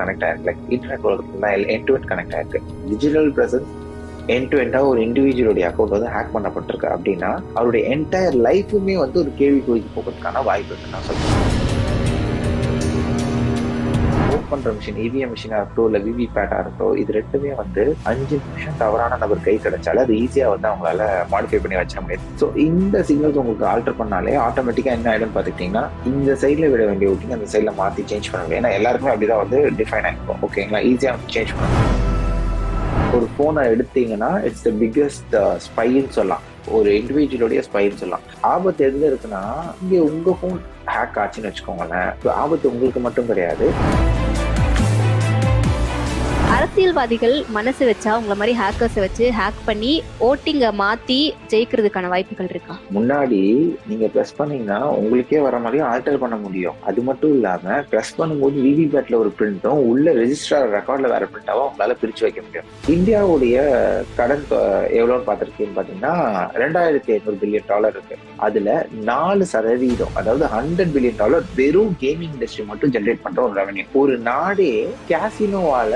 Connect ஆயிருக்கு. Like internet உலகத்துல end to end connect ஆயிருக்கு. டிஜிட்டல் பிரசன்ஸ் என் டு எண்டா ஒரு இண்டிவிஜுவலுடைய அக்கௌண்ட் வந்து ஹேக் பண்ணப்பட்டிருக்கு. அப்படின்னா அவருடைய என்டையர் லைஃபுமே வந்து ஒரு கேள்விக்குறிக்கு போகிறதுக்கான வாய்ப்பு இருக்கு. நான் சொல்றேன். பண்ற மிஷின் இவிஎம் மிஷினா இருக்கட்டும் இல்ல விவி பேட்டா இருக்கட்டும் இது ரெண்டுமே வந்து அஞ்சு நிமிஷம் தவறான நபர் கை கிடைச்சால அது ஈஸியா வந்து அவங்களால மாடிஃபை பண்ணி வச்சிட முடியாது. ஸோ இந்த சிக்னல்ஸ் உங்களுக்கு ஆல்டர் பண்ணாலே ஆட்டோமேட்டிக்கா என்ன ஆயிடும்னு பாத்துக்கிட்டீங்கன்னா இந்த சைட்ல விட வேண்டிய ஓட்டிங் அந்த சைட்ல மாத்தி சேஞ்ச் பண்ண முடியும். ஏன்னா எல்லாருக்குமே அப்படிதான் வந்து டிஃபைன் ஆயிருக்கும். ஓகேங்களா ஈஸியா வந்து சேஞ்ச் பண்ண ஒரு போனை எடுத்தீங்கன்னா இட்ஸ் த பிக்கஸ்ட் ஸ்பைன்னு சொல்லலாம். ஒரு இண்டிவிஜுவலுடைய ஸ்பைன்னு சொல்லலாம். ஆபத்து எதுல இருக்குன்னா இங்க உங்க போன் ஹேக் ஆச்சுன்னு வச்சுக்கோங்களேன். ஆபத்து உங்களுக்கு மட்டும் கிடையாது. அரசியல்வாதிகள் மனசு வச்சா உங்களை மாதிரி ஹேக்கர்ஸை வச்சு ஹேக் பண்ணி ஓட்டிங்க மாத்தி ஜெயிக்கிறதுக்கான வாய்ப்புகள் இருக்கா? முன்னாடி நீங்க ப்ரெஸ் பண்ணீங்கன்னா உங்களுக்கே வர மாதிரி ஆல்டர் பண்ண முடியும். அது மட்டும் இல்லாம ப்ரெஸ் பண்ணும்போது விவி பேட்ல ஒரு பிரிண்ட்டும் உள்ள ரெஜிஸ்டர் ரெக்கார்ட்ல வேற பிரிண்டாவும் உங்களால பிரிச்சு வைக்க முடியும். இந்தியாவுடைய கடன் எவ்வளவுன்னு பார்த்திருக்கீங்கன்னு பாத்தீங்கன்னா ரெண்டாயிரத்தி ஐநூறு பில்லியன் டாலர் இருக்கு. அதுல நாலு சதவீதம் அதாவது ஹண்ட்ரட் பில்லியன் டாலர் வெறும் கேமிங் இண்டஸ்ட்ரி மட்டும் ஜென்ரேட் பண்ற ஒரு ரெவன்யூ ஒரு நாடே கேசினோவால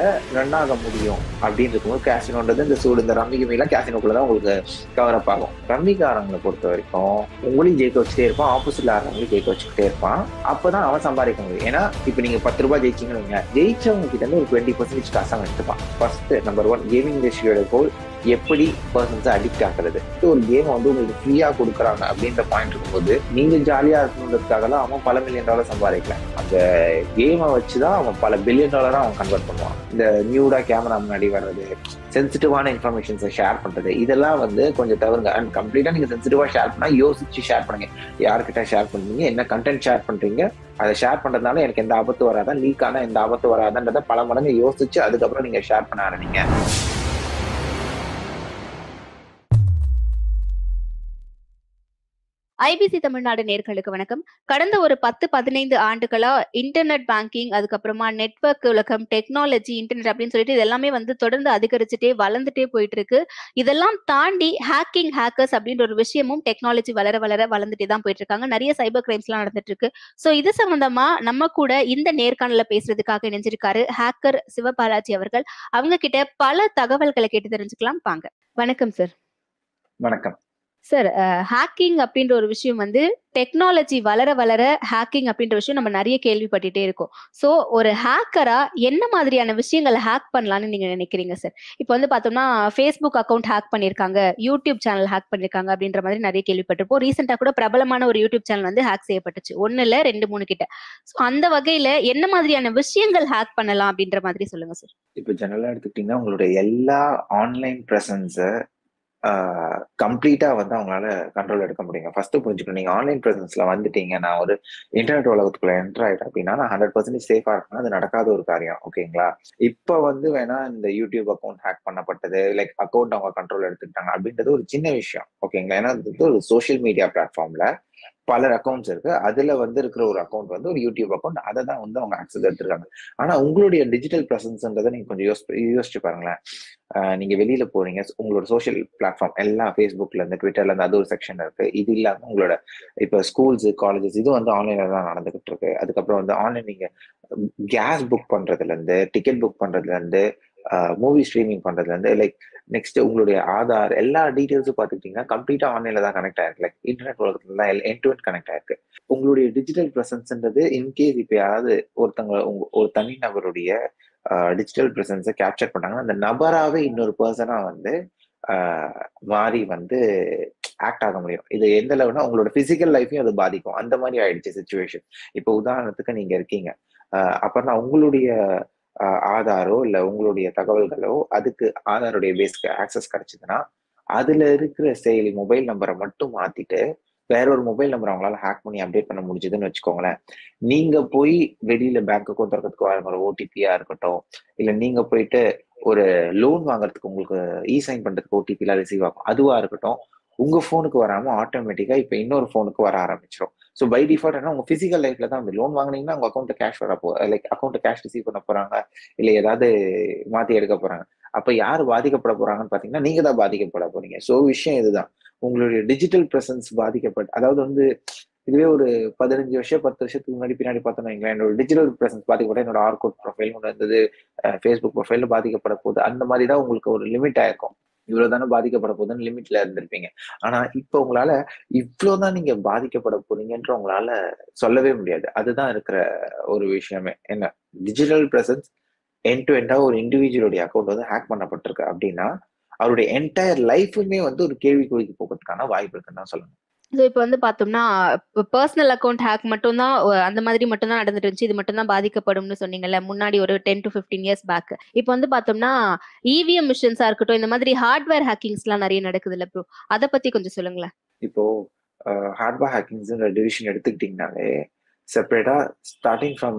ஆக முடியும் அப்படின்னு இருக்கும்போது கேசினோன்றது இந்த சூடு இந்த ரம்மி கிமிலாம் கேசினோக்குள்ளதான் உங்களுக்கு கவர் அப் ஆகும். ரம்மிக்காரங்களை பொறுத்த வரைக்கும் உங்களையும் ஜெயிக்க வச்சுட்டே இருப்பான் ஆப்போசிட்ல ஆடுறவங்களையும் ஜெயிக்க வச்சுக்கிட்டே இருப்பான். அப்பதான் அவன் சம்பாதிக்க முடியும். ஏன்னா இப்ப நீங்க பத்து ரூபாய் ஜெயிச்சிங்கன்னு வைங்க ஜெயிச்சவங்க கிட்ட இருந்து ஒரு டுவெண்ட்டி பர்சன்டேஜ் காசு அவன் எடுத்துப்பான். ஃபர்ஸ்ட் நம்பர் ஒன் கேமிங் ரேஷியோட கோல் எப்படி பர்சன்ஸை அடிக்ட் ஆகிறது ஒரு கேம் வந்து உங்களுக்கு ஃப்ரீயா கொடுக்குறாங்க அப்படின்ற பாயிண்ட் இருக்கும்போது நீங்க ஜாலியா இருக்கணுன்றதுக்காக அவன் பல மில்லியன் டாலர் சம்பாதிக்கலாம் அந்த கேமை வச்சுதான் அவன் பல பில்லியன் டாலரா அவன் கன்வெர்ட் பண்ணுவான். இந்த நியூடா கேமரா முன்னாடி வர்றது சென்சிட்டிவான இன்ஃபர்மேஷன்ஸை ஷேர் பண்றது இதெல்லாம் வந்து கொஞ்சம் தவிர்ங்க. அண்ட் கம்ப்ளீட்டா நீங்க சென்சிட்டிவா ஷேர் பண்ணா யோசிச்சு ஷேர் பண்ணுங்க. யார்கிட்ட ஷேர் பண்ணுறீங்க என்ன கண்டென்ட் ஷேர் பண்றீங்க? அதை ஷேர் பண்றதுனால எனக்கு எந்த ஆபத்து வராதா? லீக் ஆனால் எந்த ஆபத்து வராதான்றத பல மடங்கு யோசிச்சு அதுக்கப்புறம் நீங்க ஷேர் பண்ண ஆரம்பிங்க. ஐபிசி தமிழ்நாடு நேர்களுக்கு வணக்கம். கடந்த ஒரு பத்து பதினைந்து ஆண்டுகளா இன்டர்நெட் பேங்கிங் அதுக்கப்புறமா நெட்ஒர்க் உலகம் டெக்னாலஜி இன்டர்நெட் அப்படின்னு சொல்லிட்டு இது எல்லாமே வந்து தொடர்ந்து அதிகரிச்சுட்டே வளர்ந்துட்டே போயிட்டு இருக்கு இதெல்லாம் தாண்டி ஹேக்கிங் ஹேக்கர்ஸ் அப்படின்ற ஒரு விஷயமும் டெக்னாலஜி வளர வளர வளர்ந்துட்டே தான் போயிட்டு இருக்காங்க நிறைய சைபர் கிரைம்ஸ் எல்லாம் நடந்துட்டு இருக்கு சோ இது சம்பந்தமா நம்ம கூட இந்த நேர்காணல பேசுறதுக்காக இணைஞ்சிருக்காரு ஹேக்கர் சிவபாலாஜி அவர்கள். அவங்க கிட்ட பல தகவல்களை கேட்டு தெரிஞ்சுக்கலாம். வாங்க. வணக்கம் சார் வணக்கம். சார் ஹேக்கிங் அப்படின்ற ஒரு விஷயம் வந்து டெக்னாலஜி வளர வளர ஹேக்கிங் அப்படின்ற விஷயம் நம்ம நிறைய கேள்விப்பட்டுட்டே இருக்கோம். ஸோ ஒரு ஹேக்கரா என்ன மாதிரியான விஷயங்களை ஹேக் பண்ணலாம்னு நீங்க நினைக்கிறீங்க சார் இப்போ வந்து பார்த்தோம்னா ஃபேஸ்புக் அக்கௌண்ட் ஹேக் பண்ணியிருக்காங்க யூடியூப் சேனல் ஹேக் பண்ணியிருக்காங்க அப்படின்ற மாதிரி நிறைய கேள்விப்பட்டிருப்போம். ரீசெண்டாக கூட பிரபலமான ஒரு யூடியூப் சேனல் வந்து ஹேக் செய்யப்பட்டுச்சு. ஒன்னு இல்லை ரெண்டு மூணு கிட்ட. ஸோ அந்த வகையில என்ன மாதிரியான விஷயங்கள் ஹேக் பண்ணலாம் அப்படின்ற மாதிரி சொல்லுங்க சார் இப்போ ஜெனரலாக எடுத்துக்கிட்டீங்கன்னா உங்களுடைய எல்லா ஆன்லைன் ப்ரெசன்ஸை கம்ப்ளீட்டா வந்து அவங்களால கண்ட்ரோல் எடுக்க முடியுங்க. ஃபர்ஸ்ட் புரிஞ்சுக்கணும். நீங்க ஆன்லைன் பிரசன்ஸ்ல வந்துட்டீங்க. நான் ஒரு இன்டர்நெட் உலகத்துக்குள்ள என்டர் ஆயிட்டேன் அப்படின்னா நான் ஹண்ட்ரட் பர்சன்டேஜ் சேஃபா இருக்கணும். அது நடக்காத ஒரு காரியம். ஓகேங்களா இப்ப வந்து வேணா இந்த யூடியூப் அக்கௌண்ட் ஹேக் பண்ணப்பட்டது லைக் அக்கௌண்ட் அவங்க கண்ட்ரோல் எடுத்துக்கிட்டாங்க அப்படின்றது ஒரு சின்ன விஷயம். ஓகேங்களா ஏன்னா இது ஒரு சோஷியல் மீடியா பிளாட்ஃபார்ம்ல பல அக்கௌண்ட்ஸ் இருக்கு. அதுல வந்து இருக்கிற ஒரு அக்கௌண்ட் வந்து ஒரு யூடியூப் அக்கௌண்ட் அதை தான் வந்து அவங்க ஆக்சஸ் எடுத்திருக்காங்க ஆனா உங்களுடைய டிஜிட்டல் பிரசன்ஸ்ன்றதை நீங்க கொஞ்சம் யோசி யோசிச்சு பாருங்களேன். நீங்க வெளியில போறீங்க. உங்களோட சோஷியல் பிளாட்ஃபார்ம் எல்லாம் ஃபேஸ்புக்ல இருந்து ட்விட்டர்ல இருந்து அது ஒரு செக்ஷன் இருக்கு. இது இல்லாம உங்களோட இப்ப ஸ்கூல்ஸ் காலேஜஸ் இது வந்து ஆன்லைன்ல தான் நடந்துகிட்டு இருக்கு. அதுக்கப்புறம் வந்து ஆன்லைன் நீங்க கேஸ் புக் பண்றதுல இருந்து டிக்கெட் புக் பண்றதுல இருந்து மூவி ஸ்ட்ரீமிங் பண்ணுறதுலேருந்து லைக் நெக்ஸ்ட் உங்களுடைய ஆதார் எல்லா டீட்டெயில்ஸும் பார்த்துக்கிட்டீங்கன்னா கம்ப்ளீட்டா ஆன்லைன்ல தான் கனெக்ட் ஆயிருக்கு. லைக் இன்டர்நெட் உலகத்துல தான் என் டு கனெக்ட் ஆயிருக்கு. உங்களுடைய டிஜிட்டல் ப்ரெசன்ஸ்ன்றது இன்கேஸ் இப்போ யாராவது ஒருத்தங்க ஒரு தனி நபருடைய டிஜிட்டல் ப்ரெசன்ஸை கேப்சர் பண்ணாங்கன்னா அந்த நபராகவே இன்னொரு பர்சனாக வந்து uh, மாறி வந்து ஆக்ட் ஆக முடியும். இது எந்த அளவுனா உங்களோட பிசிக்கல் லைஃபையும் அது பாதிக்கும். அந்த மாதிரி ஆயிடுச்சு சுச்சுவேஷன் இப்போ உதாரணத்துக்கு நீங்க இருக்கீங்க. அப்பனா உங்களுடைய ஆதாரோ இல்லை உங்களுடைய தகவல்களோ அதுக்கு ஆதாருடைய பேஸ்க்கு ஆக்சஸ் கிடைச்சதுன்னா அதுல இருக்கிற செயலி மொபைல் நம்பரை மட்டும் மாத்திட்டு வேற ஒரு மொபைல் நம்பர் அவங்களால ஹேக் பண்ணி அப்டேட் பண்ண முடிஞ்சதுன்னு வச்சுக்கோங்களேன். நீங்க போய் வெளியில பேங்க் அக்கௌண்ட் திறக்கிறதுக்கு வர ஒரு ஓடிபியா இருக்கட்டும் இல்ல நீங்க போயிட்டு ஒரு லோன் வாங்குறதுக்கு உங்களுக்கு இ சைன் பண்றதுக்கு ஓடிபி எல்லாம் ரிசீவ் ஆகும். அதுவா இருக்கட்டும் உங்க போனுக்கு வராம ஆட்டோமேட்டிக்கா இப்ப இன்னொரு போனுக்கு வர ஆரம்பிச்சிடும் ஸோ பை டிஃபால்ட் ஆனால் உங்க ஃபிசிக்கல் லைஃப்ல தான் அந்த லோன் வாங்கினீங்கன்னா உங்க அக்கௌண்ட்ல கேஷ் வர போ லைக் அக்கௌண்ட்ல கேஷ் ரிசீவ் பண்ண போறாங்க இல்லை ஏதாவது மாத்தி எடுக்க போறாங்க. அப்ப யார் பாதிக்கப்பட போறாங்கன்னு பாத்தீங்கன்னா நீங்க தான் பாதிக்கப்பட போறீங்க. ஸோ விஷயம் இதுதான். உங்களுடைய டிஜிட்டல் பிரசன்ஸ் பாதிக்கப்பட்ட அதாவது வந்து இதுவே ஒரு பதினஞ்சு வருஷம் பத்து வருஷத்துக்கு முன்னாடி பின்னாடி பார்த்தோம்னா என்னோட டிஜிட்டல் பிரசன்ஸ் பாதிக்கப்பட்ட என்னோட ஆர்கோட் ப்ரொஃபைல் ஒன்று இருந்தது ஃபேஸ்புக் ப்ரொஃபைல் பாதிக்கப்பட போகுது. அந்த மாதிரி தான் உங்களுக்கு ஒரு லிமிட் ஆயிருக்கும். இவ்வளவு தானே பாதிக்கப்பட போகுதுன்னு லிமிட்ல இருந்திருப்பீங்க. ஆனா இப்ப உங்களால இவ்வளவுதான் நீங்க பாதிக்கப்பட போறீங்கன்ற உங்களால சொல்லவே முடியாது. அதுதான் இருக்கிற ஒரு விஷயமே. என்ன? டிஜிட்டல் பிரசன்ஸ் என் டு எண்டா ஒரு இண்டிவிஜுவலுடைய அக்கௌண்ட் வந்து ஹேக் பண்ணப்பட்டிருக்கு அப்படின்னா அவருடைய என்டையர் லைஃபுமே வந்து ஒரு கேள்விக்குறிக்கு போகிறதுக்கான வாய்ப்பு இருக்குன்னு தான் சொல்லணும். ஸோ இப்போ வந்து பார்த்தோம்னா பர்சனல் அக்கௌண்ட் ஹேக் மட்டும் தான் அந்த மாதிரி மட்டும் தான் நடந்துட்டு இருந்துச்சு இது மட்டும் தான் பாதிக்கப்படும்னு சொன்னீங்கல்ல முன்னாடி ஒரு ten to fifteen years back இப்போ வந்து பார்த்தோம்னா இவிஎம் மிஷின்ஸா இருக்கட்டும் இந்த மாதிரி ஹார்ட்வேர் ஹேக்கிங்ஸ்லாம் நிறைய நடக்குது இல்லை ப்ரோ அதை பத்தி கொஞ்சம் சொல்லுங்களேன். இப்போ ஹார்ட்வேர் ஹேக்கிங்ஸ்ன்ற டிவிஷன் எடுத்துக்கிட்டீங்கனாலே செப்பரேட்டா ஸ்டார்டிங் ஃப்ரம்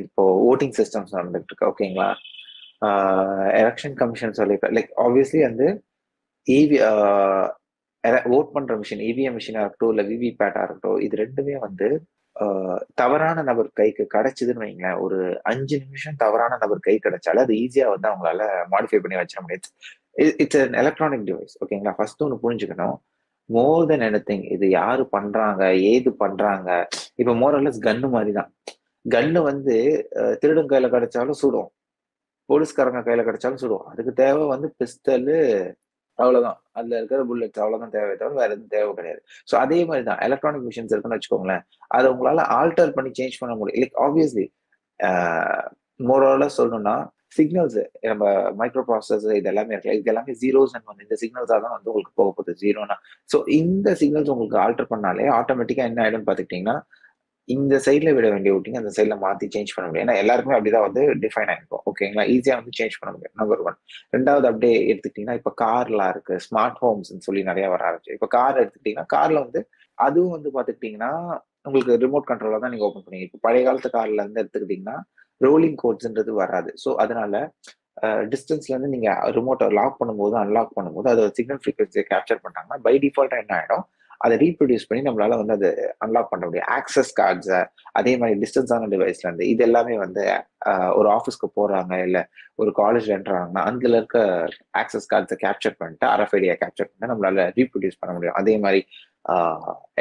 இப்போ ஓட்டிங் சிஸ்டம்ஸ் நடந்துட்டு இருக்கு ஓகேங்களா எலெக்ஷன் கமிஷன் சொல்லி லைக் ஆப்வியஸ்லி வந்து இவி ஓட் பண்ற மிஷின் இவிஎம் மிஷினா இருக்கட்டும் இல்ல விவி பேட்டா இருக்கட்டும் இது ரெண்டுமே வந்து தவறான நபர் கைக்கு கிடைச்சதுன்னு வைங்களேன். ஒரு அஞ்சு நிமிஷம் தவறான நபர் கை கிடைச்சாலும் அது ஈஸியா வந்து அவங்களால மாடிஃபை பண்ணி வச்சிட முடியாது இட்ஸ் அன் எலக்ட்ரானிக் டிவைஸ் ஓகேங்களா ஃபர்ஸ்ட் ஒன்று புரிஞ்சுக்கணும். மோர் தென் எனி திங் இது யாரு பண்றாங்க ஏது பண்றாங்க? இப்ப மோரல்லஸ் கன்னு மாதிரி தான் கன்னு வந்து திருடும் கையில கிடைச்சாலும் சுடும். போலீஸ்காரங்க கையில கிடைச்சாலும் சுடும். அதுக்கு தேவை வந்து பிஸ்டலு அவ்வளவுதான். அதுல இருக்கிற புல்லட்ஸ் அவ்வளவுதான் தேவை தவிர வேற எதுவும் தேவை கிடையாது. ஸோ அதே மாதிரி தான் எலக்ட்ரானிக் மிஷின்ஸ் இருக்குன்னு வச்சுக்கோங்களேன் அதை உங்களால ஆல்டர் பண்ணி சேஞ்ச் பண்ண முடியும். லைக் ஆப்வியஸ்லி மோரோல சொல்லணும்னா சிக்னல்ஸ் நம்ம மைக்ரோ ப்ராசஸ் இது எல்லாமே இருக்குல்ல இது எல்லாமே ஜீரோஸ் அண்ட் வந்து இந்த சிக்னல்ஸாக தான் வந்து உங்களுக்கு போக போகுது. ஜீரோனா ஸோ இந்த சிக்னல்ஸ் உங்களுக்கு ஆல்டர் பண்ணாலே ஆட்டோமேட்டிக்கா என்ன ஆயிடும்னு பார்த்துக்கிட்டிங்கன்னா இந்த சைட்ல விட வேண்டிய ஓட்டிங் அந்த சைட்ல மாத்தி சேஞ்ச் பண்ண முடியும். ஏன்னா எல்லாருக்குமே அப்படிதான் வந்து டிஃபைன் ஆயிருக்கும். ஓகேங்களா ஈஸியா வந்து சேஞ்ச் பண்ண முடியும் நம்பர் ஒன் ரெண்டாவது அப்படியே எடுத்துக்கிட்டீங்கன்னா இப்ப கார்லாம் இருக்கு ஸ்மார்ட் ஹோம்ஸ் சொல்லி நிறைய வர ஆரம்பிச்சு. இப்ப கார் எடுத்துக்கிட்டீங்கன்னா கார்ல வந்து அதுவும் வந்து பாத்துக்கிட்டீங்கன்னா உங்களுக்கு ரிமோட் கண்ட்ரோலாக தான் நீங்க ஓப்பன் பண்ணீங்க இப்போ பழைய காலத்து கார்ல இருந்து எடுத்துக்கிட்டீங்கன்னா ரோலிங் கோட்ஸ்ன்றது வராது. ஸோ அதனால டிஸ்டன்ஸ்ல இருந்து நீங்க ரிமோட்டை லாக் பண்ணும்போது அன்லாக் பண்ணும்போது அதோட சிக்னல் ஃப்ரீக்வன்சியை கேப்சர் பண்ணாங்கன்னா பை டிஃபால்ட்டா என்ன ஆயிடும்? அதை ரீப்ரொடியூஸ் பண்ணி நம்மளால வந்து அதை அன்லாக் பண்ண முடியும். ஆக்சஸ் கார்ட்ஸை அதே மாதிரி டிஸ்டன்ஸான டிவைஸ்ல இருந்து இது எல்லாமே வந்து ஒரு ஆஃபீஸ்க்கு போறாங்க இல்ல ஒரு காலேஜ் என்ட்ராங்கன்னா அதுல இருக்க ஆக்சஸ் கார்ட்ஸை கேப்சர் பண்ணிட்டு அரஃபைடியா கேப்சர் பண்ணிட்டு நம்மளால ரீப்ரொடியூஸ் பண்ண முடியும். அதே மாதிரி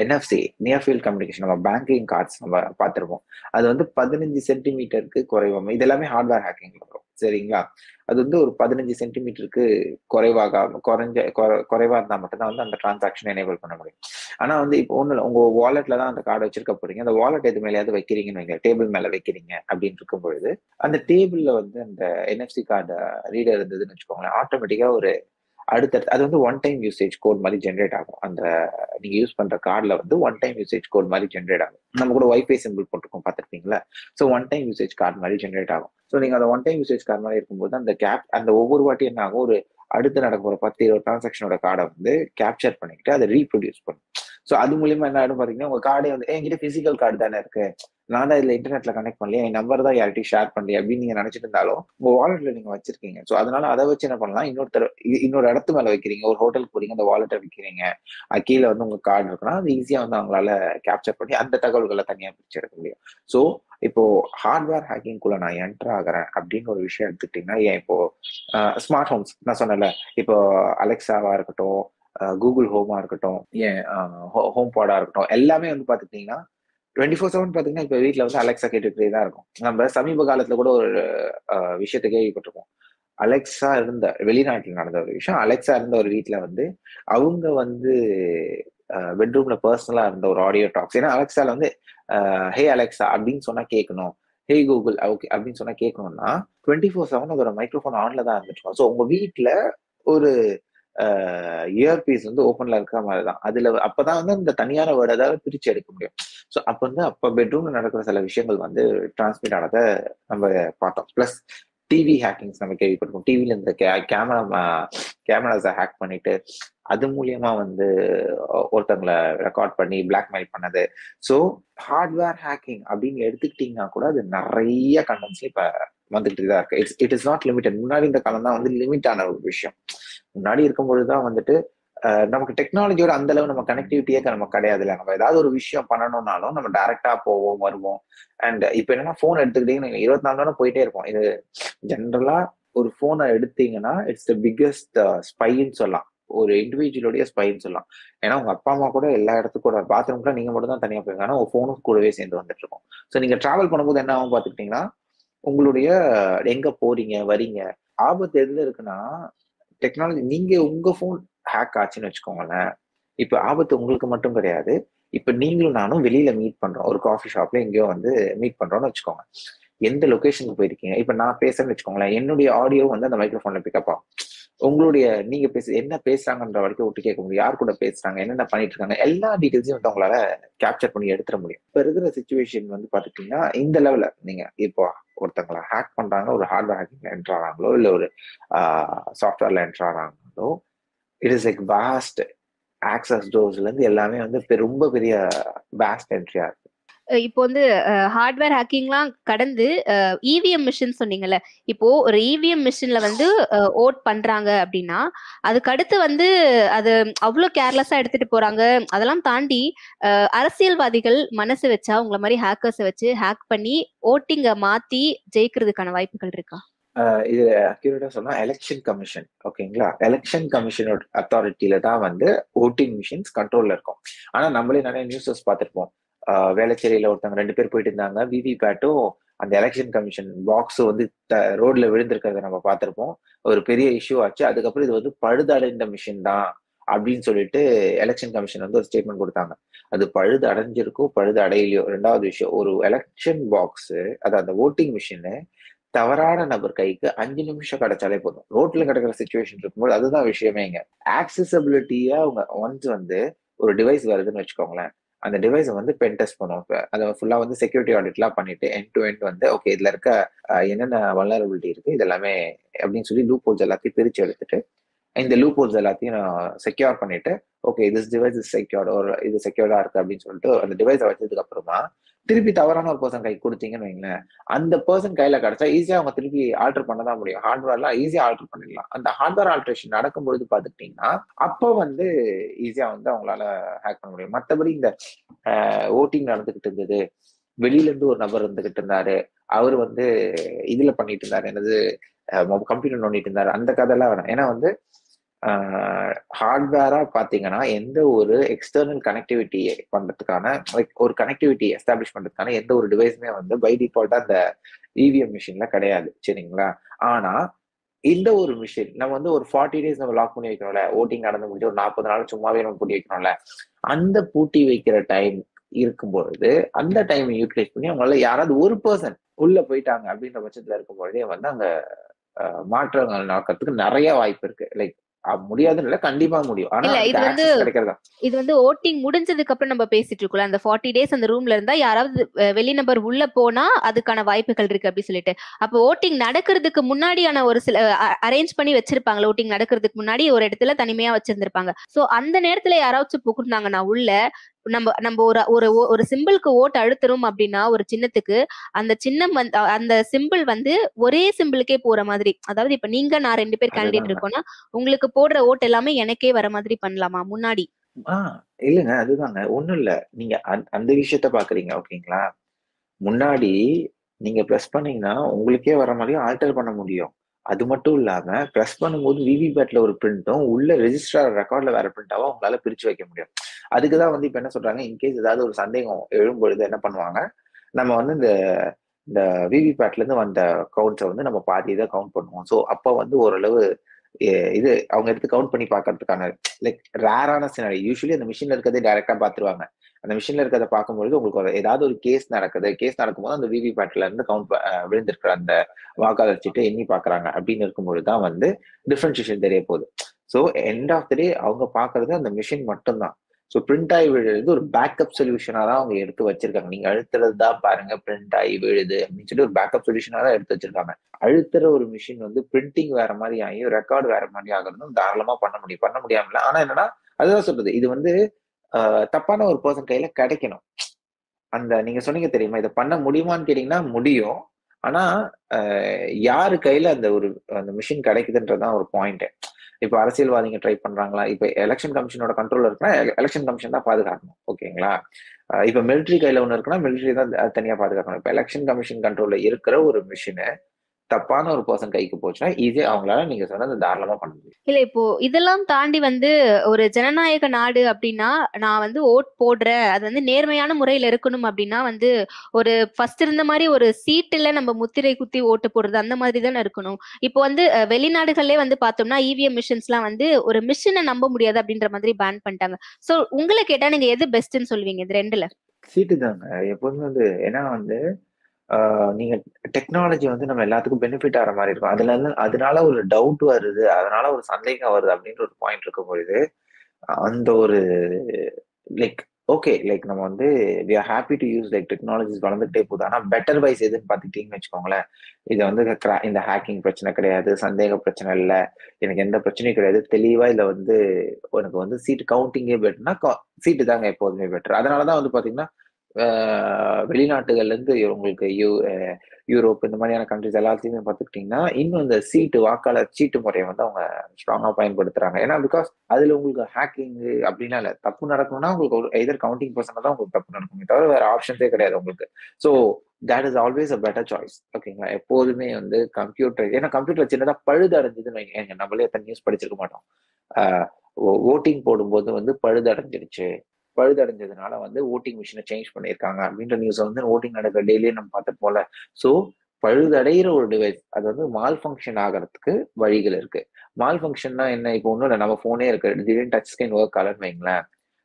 என்எஃப்சி நியர் ஃபீல்ட் கம்யூனிகேஷன் நம்ம பேங்கிங் கார்ட்ஸ் நம்ம பார்த்துருப்போம். அது வந்து பதினஞ்சு சென்டிமீட்டருக்கு குறைவாம. இது எல்லாமே ஹார்ட்வேர் ஹேக்கிங் வரும். சரிங்களா? அது வந்து ஒரு பதினஞ்சு சென்டிமீட்டருக்கு குறைவாக குறைஞ்ச குறைவா இருந்தா மட்டும்தான் வந்து அந்த டிரான்சாக்ஷன் எனேபிள் பண்ண முடியும். ஆனா வந்து இப்போ ஒண்ணு உங்க வாலெட்ல தான் அந்த கார்டு வச்சிருக்க போறீங்க. அந்த வாலெட் எது மேலேயாவது வைக்கிறீங்கன்னு வைங்க. டேபிள் மேல வைக்கிறீங்க அப்படின்னு இருக்கும் பொழுது அந்த டேபிள்ல வந்து அந்த என்எஃப்சி கார்டு ரீடர் இருந்ததுன்னு வச்சுக்கோங்களேன் ஆட்டோமேட்டிக்கா ஒரு அடுத்தடுத்து அது வந்து ஒன் டைம் யூசேஜ் கோட் மாதிரி ஜென்ரேட் ஆகும். அந்த நீங்க யூஸ் பண்ற கார்டில் வந்து ஒன் டைம் யூசேஜ் கோட் மாதிரி ஜென்ரேட் ஆகும். நம்ம கூட ஒய்ஃபை சிம்பிள் போட்டிருக்கோம் பார்த்துருப்பீங்களா? So one time usage card மாதிரி ஜென்ரேட் ஆகும். ஸோ நீங்க அந்த ஒன் டைம் யூசேஜ் கார்டு மாதிரி இருக்கும்போது அந்த கேப் அந்த ஒவ்வொரு வாட்டி என்ன ஆகும்? ஒரு அடுத்து நடக்கிற பத்து இருபது டிரான்சாக்ஷனோட கார்டை வந்து கேப்சர் பண்ணிக்கிட்டு அதை ரீப்ரொடியூஸ் பண்ணும். ஸோ அது மூலியமா என்ன ஆகிடும் பாத்தீங்கன்னா உங்க கார்டே வந்து என்கிட்ட பிசிக்கல் கார்டு தானே இருக்கு. நான் தான் இதுல இன்டர்நெட்ல கனெக்ட் பண்ணலையே. என் நம்பர் தான் யார்ட்டையும் ஷேர் பண்ணலையே அப்படின்னு நீங்க நினைச்சிட்டு இருந்தாலும் உங்க வாலெட்ல நீங்க வச்சிருக்கீங்க. ஸோ அதனால அதை வச்சு என்ன பண்ணலாம்? இன்னொருத்தர் இன்னொரு இடத்து மேல வைக்கிறீங்க. ஒரு ஹோட்டலுக்கு போறீங்க அந்த வாலெட்டை வைக்கிறீங்க. கீழே வந்து உங்க கார்டு இருக்குன்னா அது ஈஸியா வந்து அவங்களால கேப்சர் பண்ணி அந்த தகவல்களை தனியா பிரிச்சு எடுக்க முடியும். ஸோ இப்போ ஹார்ட்வேர் ஹேக்கிங்குள்ள நான் என்டர் ஆகிறேன் அப்படின்னு ஒரு விஷயம் எடுத்துக்கிட்டீங்கன்னா ஏன் இப்போ ஸ்மார்ட் ஹோம்ஸ் நான் சொன்னல இப்போ அலெக்சாவா இருக்கட்டும் கூகுள் ஹோமா இருக்கட்டும் ஏன் ஹோம் பாடா இருக்கட்டும் எல்லாமே வந்து பாத்துக்கிட்டீங்கன்னா டுவெண்ட்டி ஃபோர் செவன் பாத்தீங்கன்னா இப்ப வீட்டுல வந்து அலெக்சா கேட்டுக்கிட்டே தான் இருக்கும். நம்ம சமீப காலத்துல கூட ஒரு விஷயத்தை கேள்விப்பட்டிருக்கோம் அலெக்ஸா இருந்த வெளிநாட்டில் நடந்த ஒரு விஷயம். அலெக்ஸா இருந்த ஒரு வீட்டுல வந்து அவங்க வந்து பெட்ரூம்ல பர்சனலா இருந்த ஒரு ஆடியோ டாக்ஸ் ஏன்னா அலெக்ஸால வந்து ஹே அலெக்ஸா அப்படின்னு சொன்னா கேட்கணும். ஹே கூகுள் ஓகே அப்படின்னு சொன்னா கேட்கணும்னா டுவெண்ட்டி ஃபோர் செவன் அதோட மைக்ரோஃபோன் ஆன்ல தான் இருந்துருக்கும் ஸோ உங்க வீட்டுல ஒரு இயர்பீஸ் வந்து ஓப்பன்ல இருக்கிற மாதிரி தான் அதுல அப்பதான் வந்து இந்த தனியான வேர்டு ஏதாவது பிரிச்சு எடுக்க முடியும். ஸோ அப்ப வந்து அப்ப பெட்ரூம்ல நடக்கிற சில விஷயங்கள் வந்து டிரான்ஸ்மிட் ஆனதை நம்ம பார்த்தோம். பிளஸ் டிவி ஹேக்கிங்ஸ் நம்ம கேள்விப்பட்டிருக்கோம். டிவில இந்த கேமரா கேமராஸை ஹேக் பண்ணிட்டு அது மூலியமா வந்து ஒருத்தவங்களை ரெக்கார்ட் பண்ணி பிளாக்மெயில் பண்ணது. ஸோ ஹார்ட்வேர் ஹேக்கிங் அப்படின்னு எடுத்துக்கிட்டீங்கன்னா கூட அது நிறைய கண்டென்ட்ஸ்ல இப்ப வந்துட்டு தான் இருக்கு. It's it is not limited முன்னாடி இந்த காலம் தான் வந்து லிமிட் ஆன ஒரு விஷயம். முன்னாடி இருக்கும்பொழுதுதான் வந்துட்டு நமக்கு டெக்னாலஜியோட அந்த அளவு நம்ம கனெக்டிவிட்டியே நம்ம கிடையாது இல்லை நம்ம ஏதாவது ஒரு விஷயம் பண்ணணும்னாலும் நம்ம டைரக்டா போவோம் வருவோம். அண்ட் இப்போ என்னன்னா போன் எடுத்துக்கிட்டீங்கன்னா இருபத்தி நாலு நேரம் போயிட்டே இருப்போம். இது ஜென்ரலா ஒரு போனை எடுத்தீங்கன்னா இட்ஸ் த பிக்கஸ்ட் ஸ்பைன்னு சொல்லலாம். ஒரு இண்டிவிஜுவலுடைய ஸ்பைன்னு சொல்லலாம். ஏன்னா உங்க அப்பா அம்மா கூட எல்லா இடத்துக்கும் கூட பாத்ரூம் கூட நீங்க மட்டும் தான் தனியா போயிருங்க ஆனா உங்க போனும் கூடவே சேர்ந்து வந்துட்டு இருக்கும். ஸோ நீங்க டிராவல் பண்ணும்போது என்ன ஆகும் பாத்துக்கிட்டீங்கன்னா உங்களுடைய எங்க போறீங்க வரீங்க ஆபத்து எதுல இருக்குன்னா டெக்னாலஜி நீங்க உங்க ஃபோன் ஹேக் ஆச்சுன்னு வச்சுக்கோங்களேன் இப்ப ஆபத்து உங்களுக்கு மட்டும் கிடையாது. இப்ப நீங்களும் நானும் வெளியில மீட் பண்றோம். ஒரு காஃபி ஷாப்ல எங்கேயோ வந்து மீட் பண்றோம்னு வச்சுக்கோங்க. எந்த லொகேஷனுக்கு போயிருக்கீங்க? இப்ப நான் பேசுறேன்னு வச்சுக்கோங்களேன் என்னுடைய ஆடியோ வந்து அந்த மைக்ரோஃபோன்ல பிக்கப் ஆகும். உங்களுடைய நீங்க பேச என்ன பேசுறாங்கன்ற வரைக்கும் விட்டு கேட்க முடியும். யார் கூட பேசுறாங்க என்னென்ன பண்ணிட்டு இருக்காங்க எல்லா டீட்டெயில்ஸையும் வந்து உங்களால கேப்சர் பண்ணி எடுத்துட முடியும். இப்ப இருக்கிற சுச்சுவேஷன் வந்து பாத்துட்டீங்கன்னா இந்த லெவல நீங்க இப்போ ஒருத்தங்களை ஹேக் பண்றாங்க ஒரு ஹார்ட்வேர் ஹேக்கிங்ல என்ட்ரு ஆகிறாங்களோ இல்ல ஒரு சாஃப்ட்வேர்ல enter it is like vast access டோர்ஸ்ல இருந்து எல்லாமே வந்து ரொம்ப பெரிய வாஸ்ட் என்ட்ரியா இருக்கு. இப்போ வந்து ஹார்ட்வேர் ஹேக்கிங்லாம் கடந்து இவிஎம் மிஷின் சொன்னீங்கல்ல இப்போ ஒரு இவிஎம் மிஷின்ல வந்து ஓட் பண்றாங்க அப்படின்னா அதுக்கு அடுத்து வந்து அது அவ்வளோ கேர்லெஸ்ஸா எடுத்துட்டு போறாங்க அதெல்லாம் தாண்டி அரசியல்வாதிகள் மனசு வச்சா உங்களை மாதிரி ஹேக்கர்ஸை வச்சு ஹேக் பண்ணி ஓட்டிங்க மாத்தி ஜெயிக்கிறதுக்கான வாய்ப்புகள் இருக்கா? இது அக்யூரேட்டா சொன்னா எலெக்ஷன் கமிஷன் ஓகேங்களா எலெக்ஷன் கமிஷனோட அத்தாரிட்டியில தான் வந்து ஓட்டிங் மிஷின்ஸ் கண்ட்ரோல்ல இருக்கும். ஆனா நம்மளே நிறைய நியூஸஸ் பார்த்துருப்போம். வேளச்சேரியில ஒருத்தவங்க ரெண்டு பேர் போயிட்டு இருந்தாங்க. விவி பேட்டும் அந்த எலெக்ஷன் கமிஷன் பாக்ஸ் வந்து ரோட்ல விழுந்திருக்கிறத நம்ம பார்த்திருப்போம். ஒரு பெரிய இஷ்யூ ஆச்சு. அதுக்கப்புறம் இது வந்து பழுதடைந்த மிஷின் தான் அப்படின்னு சொல்லிட்டு எலெக்ஷன் கமிஷன் வந்து ஒரு ஸ்டேட்மெண்ட் கொடுத்தாங்க. அது பழுது அடைஞ்சிருக்கோ பழுது அடையிலையோ ரெண்டாவது விஷயம் ஒரு எலெக்ஷன் பாக்ஸ் அது அந்த ஓட்டிங் மிஷினு தவறான நபர் கைக்கு அஞ்சு நிமிஷம் கிடைச்சாலே போதும். ரோட்ல கிடக்கிற சுச்சுவேஷன் இருக்கும்போது அதுதான் விஷயமே இங்க. ஆக்சசபிலிட்டியா அவங்க ஒன்ஸ் வந்து ஒரு டிவைஸ் வருதுன்னு வச்சுக்கோங்களேன். அந்த டிவைஸை வந்து பென் டெஸ்ட் பண்ணுவோம் அதை ஃபுல்லா வந்து செக்யூரிட்டி ஆடிட்லாம் பண்ணிட்டு என் டு எண்ட் வந்து ஓகே இதுல இருக்க என்னென்ன வல்னரபிலிட்டி இருக்கு இது எல்லாமே அப்படின்னு சொல்லி லூப் ஹோல்ஸ் எல்லாத்தையும் பிரிச்சு எடுத்துட்டு இந்த லூப் ஹோல்ஸ் எல்லாத்தையும் நான் செக்யூர் பண்ணிட்டு okay this device is secured ஒரு இது செக்யூர்டா இருக்கு அப்படின்னு சொல்லிட்டு அந்த டிவைஸை வச்சதுக்கு அப்புறமா திருப்பி தவறான ஒரு பர்சன் கை கொடுத்தீங்கன்னு வைங்களேன் அந்த பர்சன் கையில கிடைச்சா ஈஸியா அவங்க திருப்பி ஆல்டர் பண்ண தான் முடியும் ஹார்ட்வேர்லாம் ஈஸியா ஆல்டர் பண்ணிடலாம். அந்த ஹார்ட்வேர் ஆல்ட்ரேஷன் நடக்கும்பொழுது பாத்துக்கிட்டீங்கன்னா அப்போ வந்து ஈஸியா வந்து அவங்களால ஹேக் பண்ண முடியும். மற்றபடி இந்த ஓட்டிங் நடந்துகிட்டு இருந்தது. வெளியில இருந்து ஒரு நபர் இருந்துகிட்டு இருந்தாரு. அவர் வந்து இதுல பண்ணிட்டு இருந்தாரு. என்னது கம்ப்யூட்டர் நோண்டிட்டு இருந்தாரு. அந்த கதையெல்லாம் வேணும். ஏன்னா வந்து ஹார்ட்வேரா பாத்தீங்கன்னா எந்த ஒரு எக்ஸ்டர்னல் கனெக்டிவிட்டி பண்றதுக்கான லைக் ஒரு கனெக்டிவிட்டி எஸ்டாப்ளிஷ் பண்றதுக்கான எந்த ஒரு டிவைஸுமே வந்து பை டிஃபால்ட்டா அந்த இவிஎம் மிஷின்ல கிடையாது. சரிங்களா? ஆனா இந்த ஒரு மிஷின் நம்ம வந்து ஒரு ஃபார்ட்டி டேஸ் நம்ம லாக் பண்ணி வைக்கணும்ல. ஓட்டிங் நடந்து முடிஞ்சு ஒரு நாற்பது நாள் சும்மாவே நம்ம பூட்டி வைக்கணும்ல. அந்த பூட்டி வைக்கிற டைம் இருக்கும்பொழுது அந்த டைம் யூட்டிலைஸ் பண்ணி அவங்களால யாராவது ஒரு பர்சன் உள்ள போயிட்டாங்க அப்படின்ற பட்சத்துல இருக்கும் பொழுதே வந்து அங்க மாற்றங்கள் நடக்கிறதுக்கு நிறைய வாய்ப்பு இருக்கு. லைக் முடியாதுன்னு இல்ல கண்டிப்பா முடியும். ஆனா இது வந்து இது வந்து ஓட்டிங் முடிஞ்சதுக்கு அப்புறம் நம்ம பேசிட்டு இருக்கோம் அந்த ஃபார்ட்டி டேஸ் அந்த ரூம்ல இருந்தா யாராவது வெளி நபர் உள்ள போனா அதுக்கான வாய்ப்புகள் இருக்கு அப்படி சொல்லிட்டு. அப்ப ஓட்டிங் நடக்கிறதுக்கு முன்னாடியான ஒரு சில அரேஞ்ச் பண்ணி வச்சிருப்பாங்க ஓட்டிங் நடக்கிறதுக்கு முன்னாடி ஒரு இடத்துல தனிமையா வச்சிருந்திருப்பாங்க. சோ அந்த நேரத்துல யாராச்சும் புகுந்தாங்கன்னா உள்ள நம்ம நம்ம ஒரு ஒரு ஒரு சிம்பிளுக்கு ஓட்டு அழுத்துறோம் அப்படின்னா ஒரு சின்னத்துக்கு அந்த சின்னம் வந்து அந்த சிம்பிள் வந்து ஒரே சிம்பிளுக்கே போற மாதிரி. அதாவது இப்ப நீங்க நான் ரெண்டு பேர் கேண்டிடேட் இருக்கோம்னா உங்களுக்கு போடுற ஓட்டு எல்லாமே எனக்கே வர மாதிரி பண்ணலாமா முன்னாடி? ஆஹ் இல்லைங்க அதுதாங்க. ஒண்ணும் இல்ல. நீங்க அந்த விஷயத்த பாக்குறீங்க ஓகேங்களா? முன்னாடி நீங்க ப்ரெஸ் பண்ணீங்கன்னா உங்களுக்கே வர மாதிரியும் ஆல்டர் பண்ண முடியும். அது மட்டும் இல்லாம ப்ரெஸ் பண்ணும்போது விவிபேட்ல ஒரு பிரிண்ட்டும் உள்ள ரெஜிஸ்டர் ரெக்கார்ட்ல வேற பிரிண்டாவும் உங்களால பிரிச்சு வைக்க முடியும். அதுக்குதான் வந்து இப்ப என்ன சொல்றாங்க? இன்கேஸ் ஏதாவது ஒரு சந்தேகம் எழும்பொழுது என்ன பண்ணுவாங்க? நம்ம வந்து இந்த இந்த விவிபேட்ல இருந்து வந்த கவுண்ட்ஸை வந்து நம்ம பாதி இதை கவுண்ட் பண்ணுவோம். ஸோ அப்போ வந்து ஓரளவு இது அவங்க எடுத்து கவுண்ட் பண்ணி பாக்குறதுக்கான லைக் ரேரான சினாரி யூஸ்வலி அந்த மிஷின்ல இருக்கிறதே டைரக்டா பாத்துருவாங்க அந்த மிஷின்ல இருக்கிறத பார்க்கும்பொழுது உங்களுக்கு ஒரு ஏதாவது ஒரு கேஸ் நடக்குது. கேஸ் நடக்கும்போது அந்த விவிபேட்ல இருந்து கவுண்ட் விழுந்திருக்கிற அந்த வாக்காளர் சீட்டை எண்ணி பாக்குறாங்க அப்படின்னு இருக்கும்பொழுது தான் வந்து டிஃபரன்சியேஷன் தெரிய போகுது. So end of the day அவங்க பாக்குறது அந்த மிஷின் மட்டும்தான். ஸோ பிரிண்ட் ஆகி விழுது ஒரு பேக்கப் சொல்யூஷனா தான் அவங்க எடுத்து வச்சிருக்காங்க. நீங்க அழுத்துறது தான் பாருங்க பிரிண்ட் ஆகி விழுது அப்படின்னு சொல்லி ஒரு பேக்கப் சொல்யூஷனா தான் எடுத்து வச்சிருக்காங்க. அழுத்துற ஒரு மிஷின் வந்து பிரிண்டிங் வேற மாதிரி ஆகி ரெக்கார்டு வேற மாதிரி ஆகுறதும் தாராளமா பண்ண முடியும். பண்ண முடியாமல ஆனா என்னன்னா அதுதான் சொல்றது. இது வந்து தப்பான ஒரு பர்சன் கையில கிடைக்கணும். அந்த நீங்க சொன்னீங்க தெரியுமா? இதை பண்ண முடியுமான்னு கேட்டீங்கன்னா முடியும். ஆனா யாரு கையில அந்த ஒரு அந்த மிஷின் கிடைக்குதுன்றதுதான் ஒரு பாயிண்ட் இப்ப அரசியல்வாதிங்க ட்ரை பண்றாங்களா? இப்ப எலெக்ஷன் கமிஷனோட கண்ட்ரோல் இருக்குன்னா எலெக்ஷன் கமிஷன் தான் பாதுகாக்கணும் ஓகேங்களா? இப்ப மிலிட்ரி கையில ஒண்ணு இருக்குன்னா மிலிட்ரி தான் தனியா பாதுகாக்கணும். இப்ப எலெக்ஷன் கமிஷன் கண்ட்ரோல்ல இருக்கிற ஒரு மிஷினை தப்பான ஒரு பர்சன் கைக்கு போச்சுன்னா ஈஸியா அவங்களால நீங்க சொன்னது தாராளமா பண்ண முடியும். இல்ல இப்போ இதெல்லாம் தாண்டி வந்து ஒரு ஜனநாயக நாடு அப்படின்னா நான் வந்து ஓட் போடுறேன். அது வந்து நேர்மையான முறையில இருக்கணும் அப்படின்னா வந்து ஒரு ஃபர்ஸ்ட் இருந்த மாதிரி ஒரு சீட்டுல நம்ம முத்திரை குத்தி ஓட்டு போடுறது அந்த மாதிரி தானே இருக்கணும். இப்போ வந்து வெளிநாடுகள்லயே வந்து பார்த்தோம்னா இவிஎம் மிஷின்ஸ்லாம் வந்து ஒரு மிஷினை நம்ப முடியாது அப்படின்ற மாதிரி பேன் பண்ணிட்டாங்க. சோ உங்களை கேட்டா நீங்க எது பெஸ்ட்னு சொல்லுவீங்க இது ரெண்டுல? சீட்டு தாங்க. எப்போதுமே வந்து ஏன்னா வந்து நீங்க டெக்னாலஜி வந்து நம்ம எல்லாத்துக்கும் பெனிஃபிட் ஆகிற மாதிரி இருக்கும். அதுல இருந்து அதனால ஒரு டவுட் வருது அதனால ஒரு சந்தேகம் வருது அப்படின்ற ஒரு பாயிண்ட் இருக்கும் பொழுது அந்த ஒரு லைக் ஓகே லைக் நம்ம வந்து we are happy to use like technologies வளர்ந்துகிட்டே போகுது. ஆனால் பெட்டர் வைஸ் எதுன்னு பார்த்துக்கிட்டீங்கன்னு வச்சுக்கோங்களேன். இது வந்து cra- இந்த ஹேக்கிங் பிரச்சனை கிடையாது சந்தேக பிரச்சனை இல்லை. எனக்கு எந்த பிரச்சனையும் கிடையாது. தெளிவாக இதில் வந்து உனக்கு வந்து சீட் கவுண்டிங்கே பெட்டர்னா சீட்டு தாங்க எப்போதுமே பெட்டர் அதனாலதான் வந்து பார்த்தீங்கன்னா வெளிநாட்டுகள்லேருந்து உங்களுக்கு யூ யூரோப் இந்த மாதிரியான கண்ட்ரிஸ் எல்லாத்தையுமே பார்த்துக்கிட்டிங்கன்னா இன்னும் இந்த சீட்டு வாக்காளர் சீட்டு முறையை வந்து அவங்க ஸ்ட்ராங்காக பயன்படுத்துகிறாங்க ஏன்னா பிகாஸ் அதில் உங்களுக்கு ஹேக்கிங்கு அப்படின்னா இல்லை. தப்பு நடக்கணும்னா உங்களுக்கு ஒரு எதர் கவுண்டிங் பர்சனாக தான் உங்களுக்கு தப்பு நடக்குமே தவிர வேறு ஆப்ஷன்ஸே கிடையாது உங்களுக்கு. So that is always a better choice ஓகேங்களா எப்போதுமே வந்து கம்ப்யூட்டர் ஏன்னா கம்ப்யூட்டர் சின்னதாக பழுது அடைஞ்சதுன்னு வைங்க. நம்மளே எத்தனை நியூஸ் படிச்சிருக்க மாட்டோம். ஓட்டிங் போடும்போது வந்து பழுது அடைஞ்சிருச்சு பழுதடைஞ்சதுனால வந்து ஓட்டிங் மிஷினை சேஞ்ச் பண்ணியிருக்காங்க. அப்படின்ற நியூஸ் வந்து ஓட்டிங் நடக்கிற டெய்லியே நம்ம பார்த்துட்டு போல. ஸோ பழுதடைகிற ஒரு டிவைஸ் அது வந்து மால் ஃபங்க்ஷன் ஆகிறதுக்கு வழிகள் இருக்கு. மால் ஃபங்க்ஷன்னா என்ன? இப்போ ஒன்றும் இல்லை. நம்ம ஃபோனே இருக்கு திடீர்னு டச் ஸ்கிரீன் ஒர்க் ஆகலன்னு வைங்களேன்.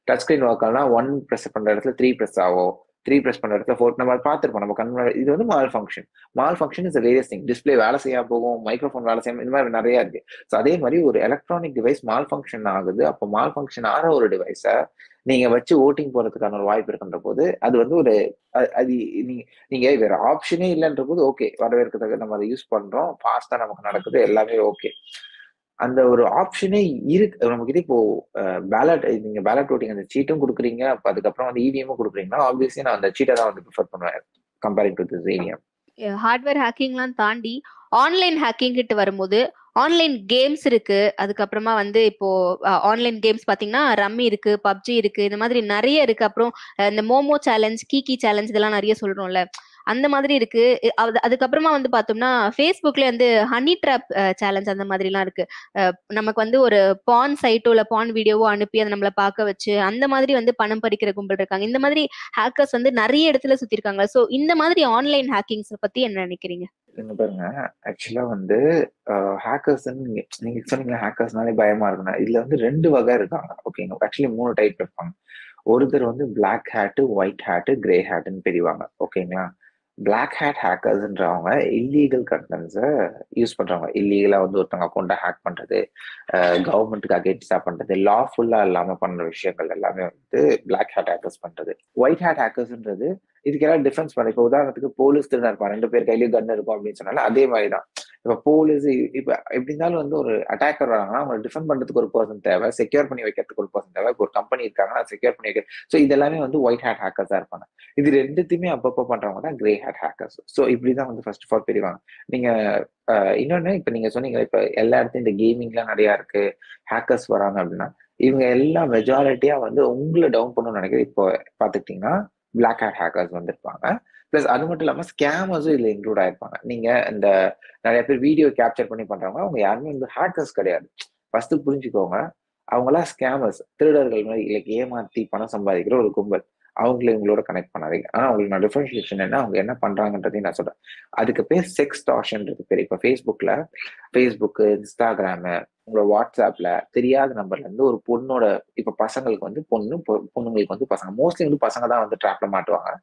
டச் ஸ்கிரீன் ஒர்க் ஆகலாம் ஒன் ப்ரெஸ் பண்ணுற இடத்துல த்ரீ ப்ரெஸ் ஆகும். த்ரீ ப்ரெஸ் பண்ற இடத்துல ஃபோர் நம்ம பார்த்துருப்போம். நம்ம கண் இது வந்து malfunction malfunction is various thing display வேலை செய்யாம போகும் மைக்ரோஃபோன் வேலை செய்யும் இந்த மாதிரி நிறைய இருக்கு. ஸோ அதே மாதிரி ஒரு எலக்ட்ரானிக் டிவைஸ் மால் ஃபங்க்ஷன் ஆகுது. அப்போ மால் ஃபங்க்ஷன் ஆகிற ஒரு டிவைஸை நீங்க வச்சு ஓட்டிங் போறதுக்கான ஒரு வாய்ப்பு இருக்கின்ற போது அது வந்து ஒரு அது நீங்க நீங்க வேற ஆப்ஷனே இல்லைன்ற போது ஓகே வரவேற்கத்தக்க நம்ம அதை யூஸ் பண்றோம். ஃபாஸ்டா நமக்கு நடக்குது. எல்லாமே ஓகே அந்த ஒரு ஆப்ஷனே இருக்கு. நம்ம கிட்ட இப்போ பேலட் நீங்க பேலட் ஓட்டிங் அந்த சீட்டும் கொடுக்குறீங்க. அதுக்கப்புறம் வந்து இவிஎம்மும் கொடுக்குறீங்கன்னா ஆப்வியஸ்லி நான் அந்த சீட்டை தான் வந்து ப்ரிஃபர் பண்ணுவேன். Comparing to this EVM hardware ஹேக்கிங்லாம் தாண்டி ஆன்லைன் ஹேக்கிங் கிட்ட வரும்போது ஆன்லைன் கேம்ஸ் இருக்கு. அதுக்கப்புறமா வந்து இப்போ ஆன்லைன் கேம்ஸ் பாத்தீங்கன்னா ரம்மி இருக்கு பப்ஜி இருக்கு இந்த மாதிரி நிறைய இருக்கு. அப்புறம் இந்த மோமோ சேலஞ்ச் கீகி சேலஞ்ச் இதெல்லாம் நிறைய சொல்றோம்ல. அந்த மாதிரி இருக்கு. அது- அதுக்கப்புறமா வந்து பார்த்தோம்னா ஃபேஸ்புக்ல வந்து ஹனி ட்ராப் சேலஞ்ச் அந்த மாதிரிலாம் இருக்கு. நமக்கு வந்து ஒரு பான் சைட்டோ இல்ல பான் வீடியோவோ அனுப்பி அதை நம்மளை பார்க்க வச்சு அந்த மாதிரி வந்து பணம் பறிக்கிற கும்பல் இருக்காங்க. இந்த மாதிரி ஹேக்கர்ஸ் வந்து நிறைய இடத்துல சுத்தி இருக்காங்க சோ இந்த மாதிரி ஆன்லைன் ஹேக்கிங்ஸ் பத்தி என்ன நினைக்கிறீங்க? இங்க பாருங்க. ஆக்சுவலா வந்து ஹேக்கர்ஸ் நீங்க சொன்னீங்க ஹேக்கர்ஸ்னாலே பயமா இருக்குன்னா இதுல வந்து ரெண்டு வகை இருக்காங்க. ஓகேங்க ஆக்சுவலி மூணு டைப் இருப்பாங்க. ஒருத்தர் வந்து black hat white hat grey ஹேட்டுன்னு பிரிவாங்க. ஓகேங்களா பிளாக் ஹேட் ஹேக்கர்ஸ்ன்றவங்க இல்லீகல் கண்டென்ட்ஸை யூஸ் பண்ணுறவங்க இல்லீகலாக வந்து ஒருத்தவங்க அக்கௌண்ட்டை ஹேக் பண்ணுறது கவர்மெண்ட்டுக்கு அகேன்ஸ்டாக பண்ணுறது லாஃபுல்லாக இல்லாமல் பண்ணுற விஷயங்கள் எல்லாமே வந்து பிளாக் ஹேட் ஹேக்கர்ஸ் பண்ணுறது ஒயிட் ஹேட் ஹேக்கர்ஸ்ன்றது இதுக்கெல்லாம் டிஃபரன்ஸ் பண்ண. இப்போ உதாரணத்துக்கு போலீஸ் திருடா இருப்பான் ரெண்டு பேர் கையிலயும் கன் இருக்கும் அப்படின்னு சொன்னால அதே மாதிரி தான் இப்போ போலீஸ் இப்ப எப்படி இருந்தாலும் வந்து ஒரு அட்டாக்கர் வராங்கன்னா அவங்க டிஃபெண்ட் பண்றதுக்கு ஒரு பர்சன் தேவை. செக்யூர் பண்ணி வைக்கிறதுக்கு ஒரு பர்சன் தேவை. இப்போ ஒரு கம்பெனி இருக்காங்கன்னா செக்யூர் பண்ணி வைக்க ஸோ இதெல்லாமே வந்து ஒயிட் ஹேட் ஹேக்கர்ஸாக இருப்பாங்க. இது ரெண்டுத்தையுமே அப்பப்போ பண்றவங்க தான் கிரே ஹேட் ஹேக்கர்ஸ் ஸோ இப்படிதான் வந்து ஃபர்ஸ்ட் ஆஃப் ஆல் பிரிவாங்க. நீங்க அஹ், இன்னொன்னு இப்ப நீங்க சொன்னீங்க இப்ப எல்லா இடத்தையும் இந்த கேமிங்லாம் நிறைய இருக்கு. ஹேக்கர்ஸ் வராங்க அப்படின்னா இவங்க எல்லாம் மெஜாரிட்டியா வந்து உங்களை டவுன் பண்ணணும்னு நினைக்கிறேன். இப்போ பாத்துக்கிட்டீங்கன்னா பிளாக் ஹேட் ஹேக்கர்ஸ் வந்திருப்பாங்க. பிளஸ் அது மட்டும் இல்லாமல் ஸ்கேமர்ஸும் இதில் இன்க்ளூட் ஆயிருப்பாங்க. நீங்க இந்த நிறைய பேர் வீடியோ கேப்சர் பண்ணி பண்றவங்க அவங்க யாருமே வந்து ஹேக்கர்ஸ் கிடையாது. ஃபர்ஸ்ட் புரிஞ்சுக்கோங்க அவங்களாம் ஸ்கேமர்ஸ் திருடர்கள் மாதிரி இல்லை ஏமாத்தி பணம் சம்பாதிக்கிற ஒரு கும்பல். அவங்கள இவங்களோட கனெக்ட் பண்ணாதீங்க. ஆனா அவங்களுக்கு நான் டிஃபரன்ஷியேஷன் என்ன அவங்க என்ன பண்றாங்கன்றதையும் நான் சொல்றேன். அதுக்கு பேர் செக்ஸ் டாஷன்றது பேர். இப்ப ஃபேஸ்புக்ல ஃபேஸ்புக்கு இன்ஸ்டாகிராமு உங்களோட வாட்ஸ்அப்ல தெரியாத நம்பர்ல இருந்து ஒரு பொண்ணோட இப்ப பசங்களுக்கு வந்து பொண்ணு பொ- பொண்ணுங்களுக்கு வந்து பசங்க. மோஸ்ட்லி வந்து பசங்க தான் வந்து ட்ராப்ல மாட்டுவாங்க.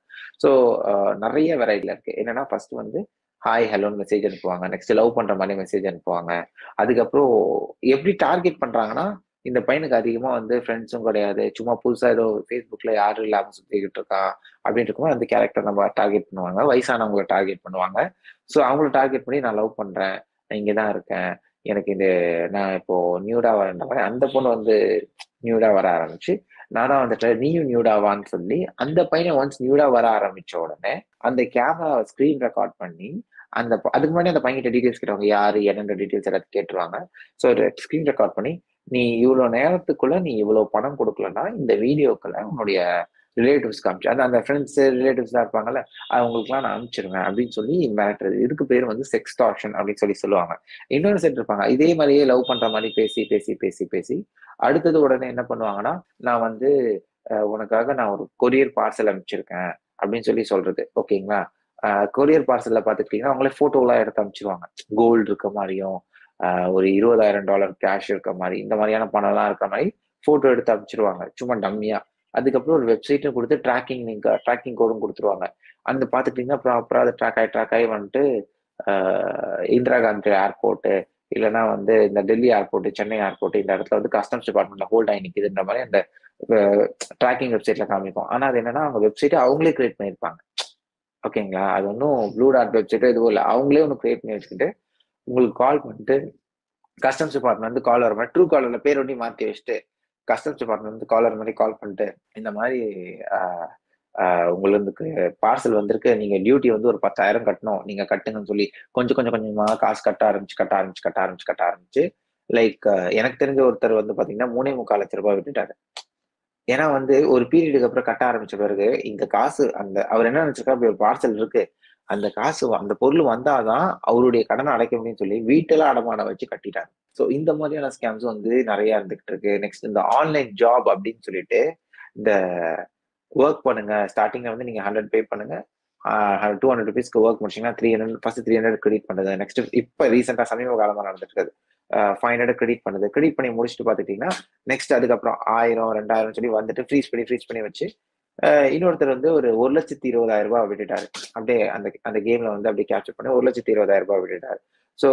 ஸோ நிறைய வெரைட்டில இருக்கு. என்னன்னா ஃபர்ஸ்ட் வந்து ஹாய் ஹலோன்னு மெசேஜ் அனுப்புவாங்க. நெக்ஸ்ட் லவ் பண்ற மாதிரி மெசேஜ் அனுப்புவாங்க. அதுக்கப்புறம் எப்படி டார்கெட் பண்றாங்கன்னா இந்த பையனுக்கு அதிகமாக வந்து ஃப்ரெண்ட்ஸும் கிடையாது. சும்மா புதுசாக ஏதோ ஃபேஸ்புக்கில் யாரும் இல்லாமல் சுற்றிக்கிட்டு இருக்கான் அப்படின்னு இருக்கும்போது அந்த கேரக்டர் நம்ம டார்கெட் பண்ணுவாங்க. வயசானவங்களை டார்கெட் பண்ணுவாங்க. ஸோ அவங்கள டார்கெட் பண்ணி நான் லவ் பண்ணுறேன் நான் இங்கே தான் இருக்கேன். எனக்கு இந்த நான் இப்போ நியூடா வரேன்ற அந்த பொண்ணு வந்து நியூடா வர ஆரம்பிச்சு நானா வந்துட்டு நீயும் நியூடாவான்னு சொல்லி அந்த பையனை ஒன்ஸ் நியூடா வர ஆரம்பிச்ச உடனே அந்த கேமரா ஸ்க்ரீன் ரெக்கார்ட் பண்ணி அந்த ப- அதுக்கு முன்னாடி அந்த பையன்கிட்ட டீடைல்ஸ் கேட்டவங்க யாரு என்னென்ன டீடைல்ஸ் எல்லாத்தையும் கேட்டுருவாங்க. ஸோ ஸ்க்ரீன் ரெக்கார்ட் பண்ணி நீ இவ்வளோ நேரத்துக்குள்ள நீ இவ்வளோ பணம் கொடுக்கலன்னா இந்த வீடியோக்களை உன்னுடைய ரிலேட்டிவ்ஸ் காமிச்சு அது அந்த ஃப்ரெண்ட்ஸ் ரிலேட்டிவ்ஸ்லாம் இருப்பாங்கல்ல அவங்களுக்குலாம் நான் அனுப்பிச்சிருவேன் அப்படின்னு சொல்லி மிரட்டுறது இதுக்கு பேர் வந்து செக்ஸ்டார்ஷன் அப்படின்னு சொல்லி சொல்லுவாங்க. இன்னொரு செட் இருப்பாங்க இதே மாதிரியே லவ் பண்ற மாதிரி பேசி பேசி பேசி பேசி அடுத்தது உடனே என்ன பண்ணுவாங்கன்னா நான் வந்து உனக்காக நான் ஒரு கொரியர் பார்சல் அனுப்பிச்சிருக்கேன் அப்படின்னு சொல்லி சொல்றது ஓகேங்களா கொரியர் பார்சல்ல பாத்துக்கிட்டீங்கன்னா அவங்களே போட்டோலாம் எடுத்து அனுப்பிச்சிருவாங்க. கோல்டு இருக்க மாதிரியும் ஒரு இருபதாயிரம் டாலர் கேஷ் இருக்க மாதிரி இந்த மாதிரியான பணம்லாம் இருக்க மாதிரி போட்டோ எடுத்து அமைச்சிருவாங்க. சும்மா டம்மியா. அதுக்கப்புறம் ஒரு வெப்சைட்டும் கொடுத்து ட்ராக்கிங் லிங்க் ட்ராக்கிங் கோடும் கொடுத்துருவாங்க. அந்த பார்த்துக்கிட்டிங்கன்னா ப்ராப்பராக அது ட்ராக் ஆகி ட்ராக் ஆகி வந்துட்டு இந்திரா காந்தி ஏர்போர்ட்டு இல்லைன்னா வந்து இந்த டெல்லி ஏர்போர்ட் சென்னை ஏர்போர்ட் இந்த இடத்துல வந்து கஸ்டம்ஸ் டிபார்ட்மெண்ட்ல ஹோல்ட் ஆகி நிற்குதுன்ற மாதிரி அந்த ட்ராக்கிங் வெப்சைட்ல காமிக்கும். ஆனா அது என்னன்னா அவங்க வெப்சைட்டை அவங்களே கிரியேட் பண்ணியிருப்பாங்க. ஓகேங்களா? அது ஒன்றும் ப்ளூ டாட் வெப்சைட்டோ எதுவும் இல்லை. அவங்களே ஒன்று கிரியேட் பண்ணி வச்சுக்கிட்டு உங்களுக்கு கால் பண்ணிட்டு கஸ்டம்ஸ் டிபார்ட்மெண்ட் வந்து கால் வர மாதிரி ட்ரூ காலரில் பேர் ஒண்டி மாற்றி வச்சுட்டு கஸ்டம்ஸ் டிபார்ட்மெண்ட் வந்து காலர் மாதிரி கால் பண்ணிட்டு இந்த மாதிரி உங்களுக்கு பார்சல் வந்திருக்கு. நீங்க டியூட்டி வந்து ஒரு பத்தாயிரம் கட்டணும். நீங்க கட்டுங்கன்னு சொல்லி கொஞ்சம் கொஞ்சம் கொஞ்சமாக காசு கட்ட ஆரம்பிச்சு கட்ட ஆரம்பிச்சு கட்ட ஆரம்பிச்சு கட்ட ஆரம்பிச்சு லைக் எனக்கு தெரிஞ்ச ஒருத்தர் வந்து பாத்தீங்கன்னா மூணே முக்கால் லட்ச ரூபாய் விட்டுட்டாரு. ஏன்னா வந்து ஒரு பீரியடுக்கு அப்புறம் கட்ட ஆரம்பிச்ச பிறகு இந்த காசு அந்த அவர் என்ன நினைச்சிருக்கா அப்படி ஒரு பார்சல் இருக்கு. அந்த காசு அந்த பொருள் வந்தாதான் அவருடைய கடனை அடைக்க முடியும்னு சொல்லி வீட்டெல்லாம் அடமானம் வச்சு கட்டிட்டாங்க. ஸோ இந்த மாதிரியான ஸ்கேம்ஸ் வந்து நிறைய இருந்துகிட்டு இருக்கு. நெக்ஸ்ட் இந்த ஆன்லைன் ஜாப் அப்படின்னு சொல்லிட்டு இந்த ஒர்க் பண்ணுங்க. ஸ்டார்டிங்ல வந்து நீங்க ஹண்ட்ரட் பே பண்ணுங்க. டூ ஹண்ட்ரட் ருபீஸ்க்கு work முடிச்சீங்கன்னா three hundred first three hundred credit பண்ணுறது நெக்ஸ்ட் இப்போ ரீசெண்டாக சமீப காலமாக நடந்துட்டு இருக்குது ஃபைவ் ஹண்ட்ரட் கிரெடிட் பண்ணுது. கிரெடிட் பண்ணி முடிச்சுட்டு பார்த்துக்கிட்டிங்கன்னா நெக்ஸ்ட் அதுக்கப்புறம் ஆயிரம் ரெண்டாயிரம் சொல்லி வந்துட்டு ஃப்ரீஸ் பண்ணி ஃப்ரீஸ் பண்ணி வச்சு இன்னொருத்தர் வந்து ஒரு ஒரு லட்சத்தி இருபதாயிரம் ரூபாய் விட்டுட்டாரு. அப்படியே அந்த அந்த கேம்ல வந்து அப்படியே கேப்சர் பண்ணி ஒரு லட்சத்தி இருபதாயிரம் ரூபாய் விட்டுட்டாரு. ஸோ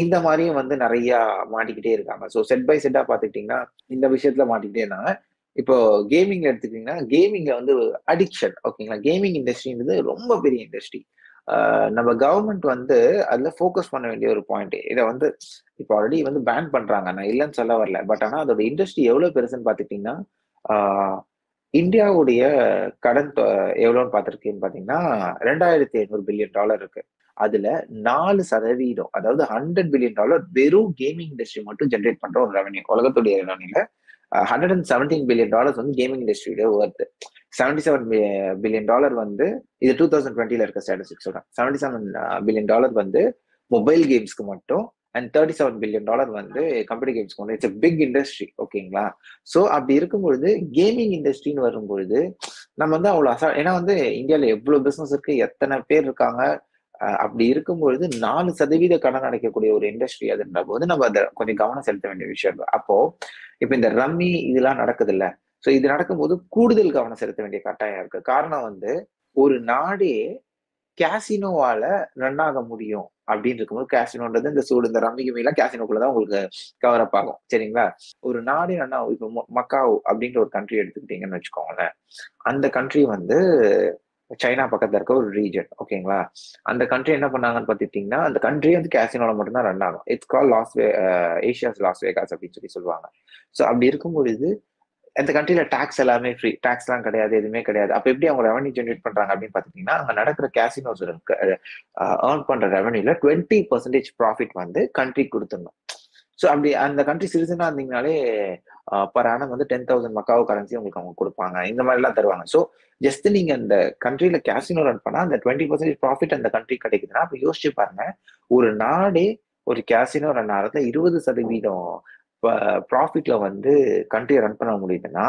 இந்த மாதிரியும் வந்து நிறைய மாட்டிக்கிட்டே இருக்காங்க. ஸோ செட் பை செட்டா பார்த்துக்கிட்டிங்கன்னா இந்த விஷயத்துல மாட்டிக்கிட்டே இருந்தாங்க. இப்போ கேமிங்ல எடுத்துக்கிட்டிங்கன்னா கேமிங்ல வந்து அடிக்ஷன் ஓகேங்களா கேமிங் இண்டஸ்ட்ரின்றது ரொம்ப பெரிய இண்டஸ்ட்ரி நம்ம கவர்மெண்ட் வந்து அதுல ஃபோக்கஸ் பண்ண வேண்டிய ஒரு பாயிண்ட் இதை வந்து இப்போ ஆல்ரெடி வந்து பேன் பண்றாங்க. நான் இல்லைன்னு சொல்ல வரல. பட் ஆனா அதோட இண்டஸ்ட்ரி எவ்வளவு பெருசுன்னு பாத்துக்கிட்டீங்கன்னா இந்தியாவுடைய கடன் எவ்வளோன்னு பார்த்துருக்கேன்னு பார்த்தீங்கன்னா ரெண்டாயிரத்தி ஐநூறு பில்லியன் டாலர் இருக்கு. அதுல நாலு சதவீதம் அதாவது ஹண்ட்ரட் பில்லியன் டாலர் வெறும் கேமிங் இண்டஸ்ட்ரி மட்டும் ஜென்ரேட் பண்ற ஒரு ரெவன்யூ உலகத்துடைய ரெவன்யூல hundred and seventeen billion dollars வந்து gaming இண்டஸ்ட்ரியோட worth seventy seven billion dollar வந்து இது டூ தௌசண்ட் டுவெண்ட்டில இருக்க ஸ்டாட்டிஸ்டிக்ஸ் சொல்றேன் செவன்டி செவன் பில்லியன் டாலர் வந்து மொபைல் கேம்ஸ்க்கு மட்டும் and thirty seven billion dollar வந்து கம்ப்யூட்டர் கேம்ஸ்க்கு மட்டும் இட்ஸ் பிக் இண்டஸ்ட்ரி ஓகேங்களா? ஸோ அப்படி இருக்கும்பொழுது கேமிங் இண்டஸ்ட்ரின்னு வரும்பொழுது நம்ம வந்து அவ்வளோ அசா ஏன்னா வந்து இந்தியாவில் எவ்வளோ பிஸ்னஸ் இருக்கு எத்தனை பேர் இருக்காங்க அப்படி இருக்கும்பொழுது நாலு சதவீத கடன் அடைக்கக்கூடிய ஒரு இண்டஸ்ட்ரி அதுன்ற போது நம்ம அதை கொஞ்சம் கவனம் செலுத்த வேண்டிய விஷயம். அப்போ இப்போ இந்த ரம்மி இதெல்லாம் நடக்குது இல்ல ஸோ இது நடக்கும்போது கூடுதல் கவனம் செலுத்த வேண்டிய கட்டாயம் இருக்கு. காரணம் வந்து ஒரு நாடே கேசினோவால ரன் ஆக முடியும் அப்படின்னு இருக்கும்போது கேசினோன்றது இந்த சூடு இந்த ரம்மி கிமிலாம் கேசினோக்குள்ளதான் உங்களுக்கு கவர் அப் ஆகும். சரிங்களா? ஒரு நாடே ரன் ஆகும் இப்போ மக்காவ் அப்படின்ற ஒரு கண்ட்ரி எடுத்துக்கிட்டீங்கன்னு வச்சுக்கோங்களேன். அந்த கண்ட்ரி வந்து சைனா பக்கத்துல இருக்க ஒரு ரீஜன் ஓகேங்களா? அந்த கண்ட்ரி என்ன பண்ணாங்கன்னு பார்த்துக்கிட்டிங்கன்னா அந்த கண்ட்ரி வந்து கேசினோல மட்டும்தான் ரன் ஆகும். It's call Las Ve Asia's Las Vegas அப்படின்னு சொல்லி சொல்லுவாங்க. ஸோ அப்படி இருக்கும்பொழுது அந்த கண்ட்ரில டாக்ஸ் எல்லாமே ஃப்ரீ டாக்ஸ்லாம் கிடையாது எதுவுமே கிடையாது. அப்போ எப்படி அவங்க ரெவன்யூ ஜென்ரேட் பண்றாங்க அப்படின்னு பார்த்துக்கிட்டிங்கன்னா அங்க நடக்கிற கேசினோஸ் ஏர்ன் பண்ற ரெவன்யூல டுவெண்ட்டி பர்சன்டேஜ் ப்ராஃபிட் வந்து கண்ட்ரி கொடுத்துடணும். ஸோ அப்படி அந்த கண்ட்ரி சிட்டிசனா இருந்தீங்கனாலே பர் ஆனம் வந்து டென் தௌசண்ட் மக்காவோ கரன்சி உங்களுக்கு அவங்க கொடுப்பாங்க. இந்த மாதிரி எல்லாம் தருவாங்க. ஸோ ஜஸ்ட் நீங்க அந்த கண்ட்ரில கேசினோ ரன் பண்ணா அந்த டுவெண்ட்டி பர்சன்டேஜ் ப்ராஃபிட் அந்த கண்ட்ரி கிடைக்குதுன்னா அப்ப யோசிச்சு பாருங்க. ஒரு நாடே ஒரு கேசினோ ரன் ஆகிறதுல இருபது சதவீதம் ப்ராஃபிட்ல வந்து கண்ட்ரியை ரன் பண்ண முடியுதுன்னா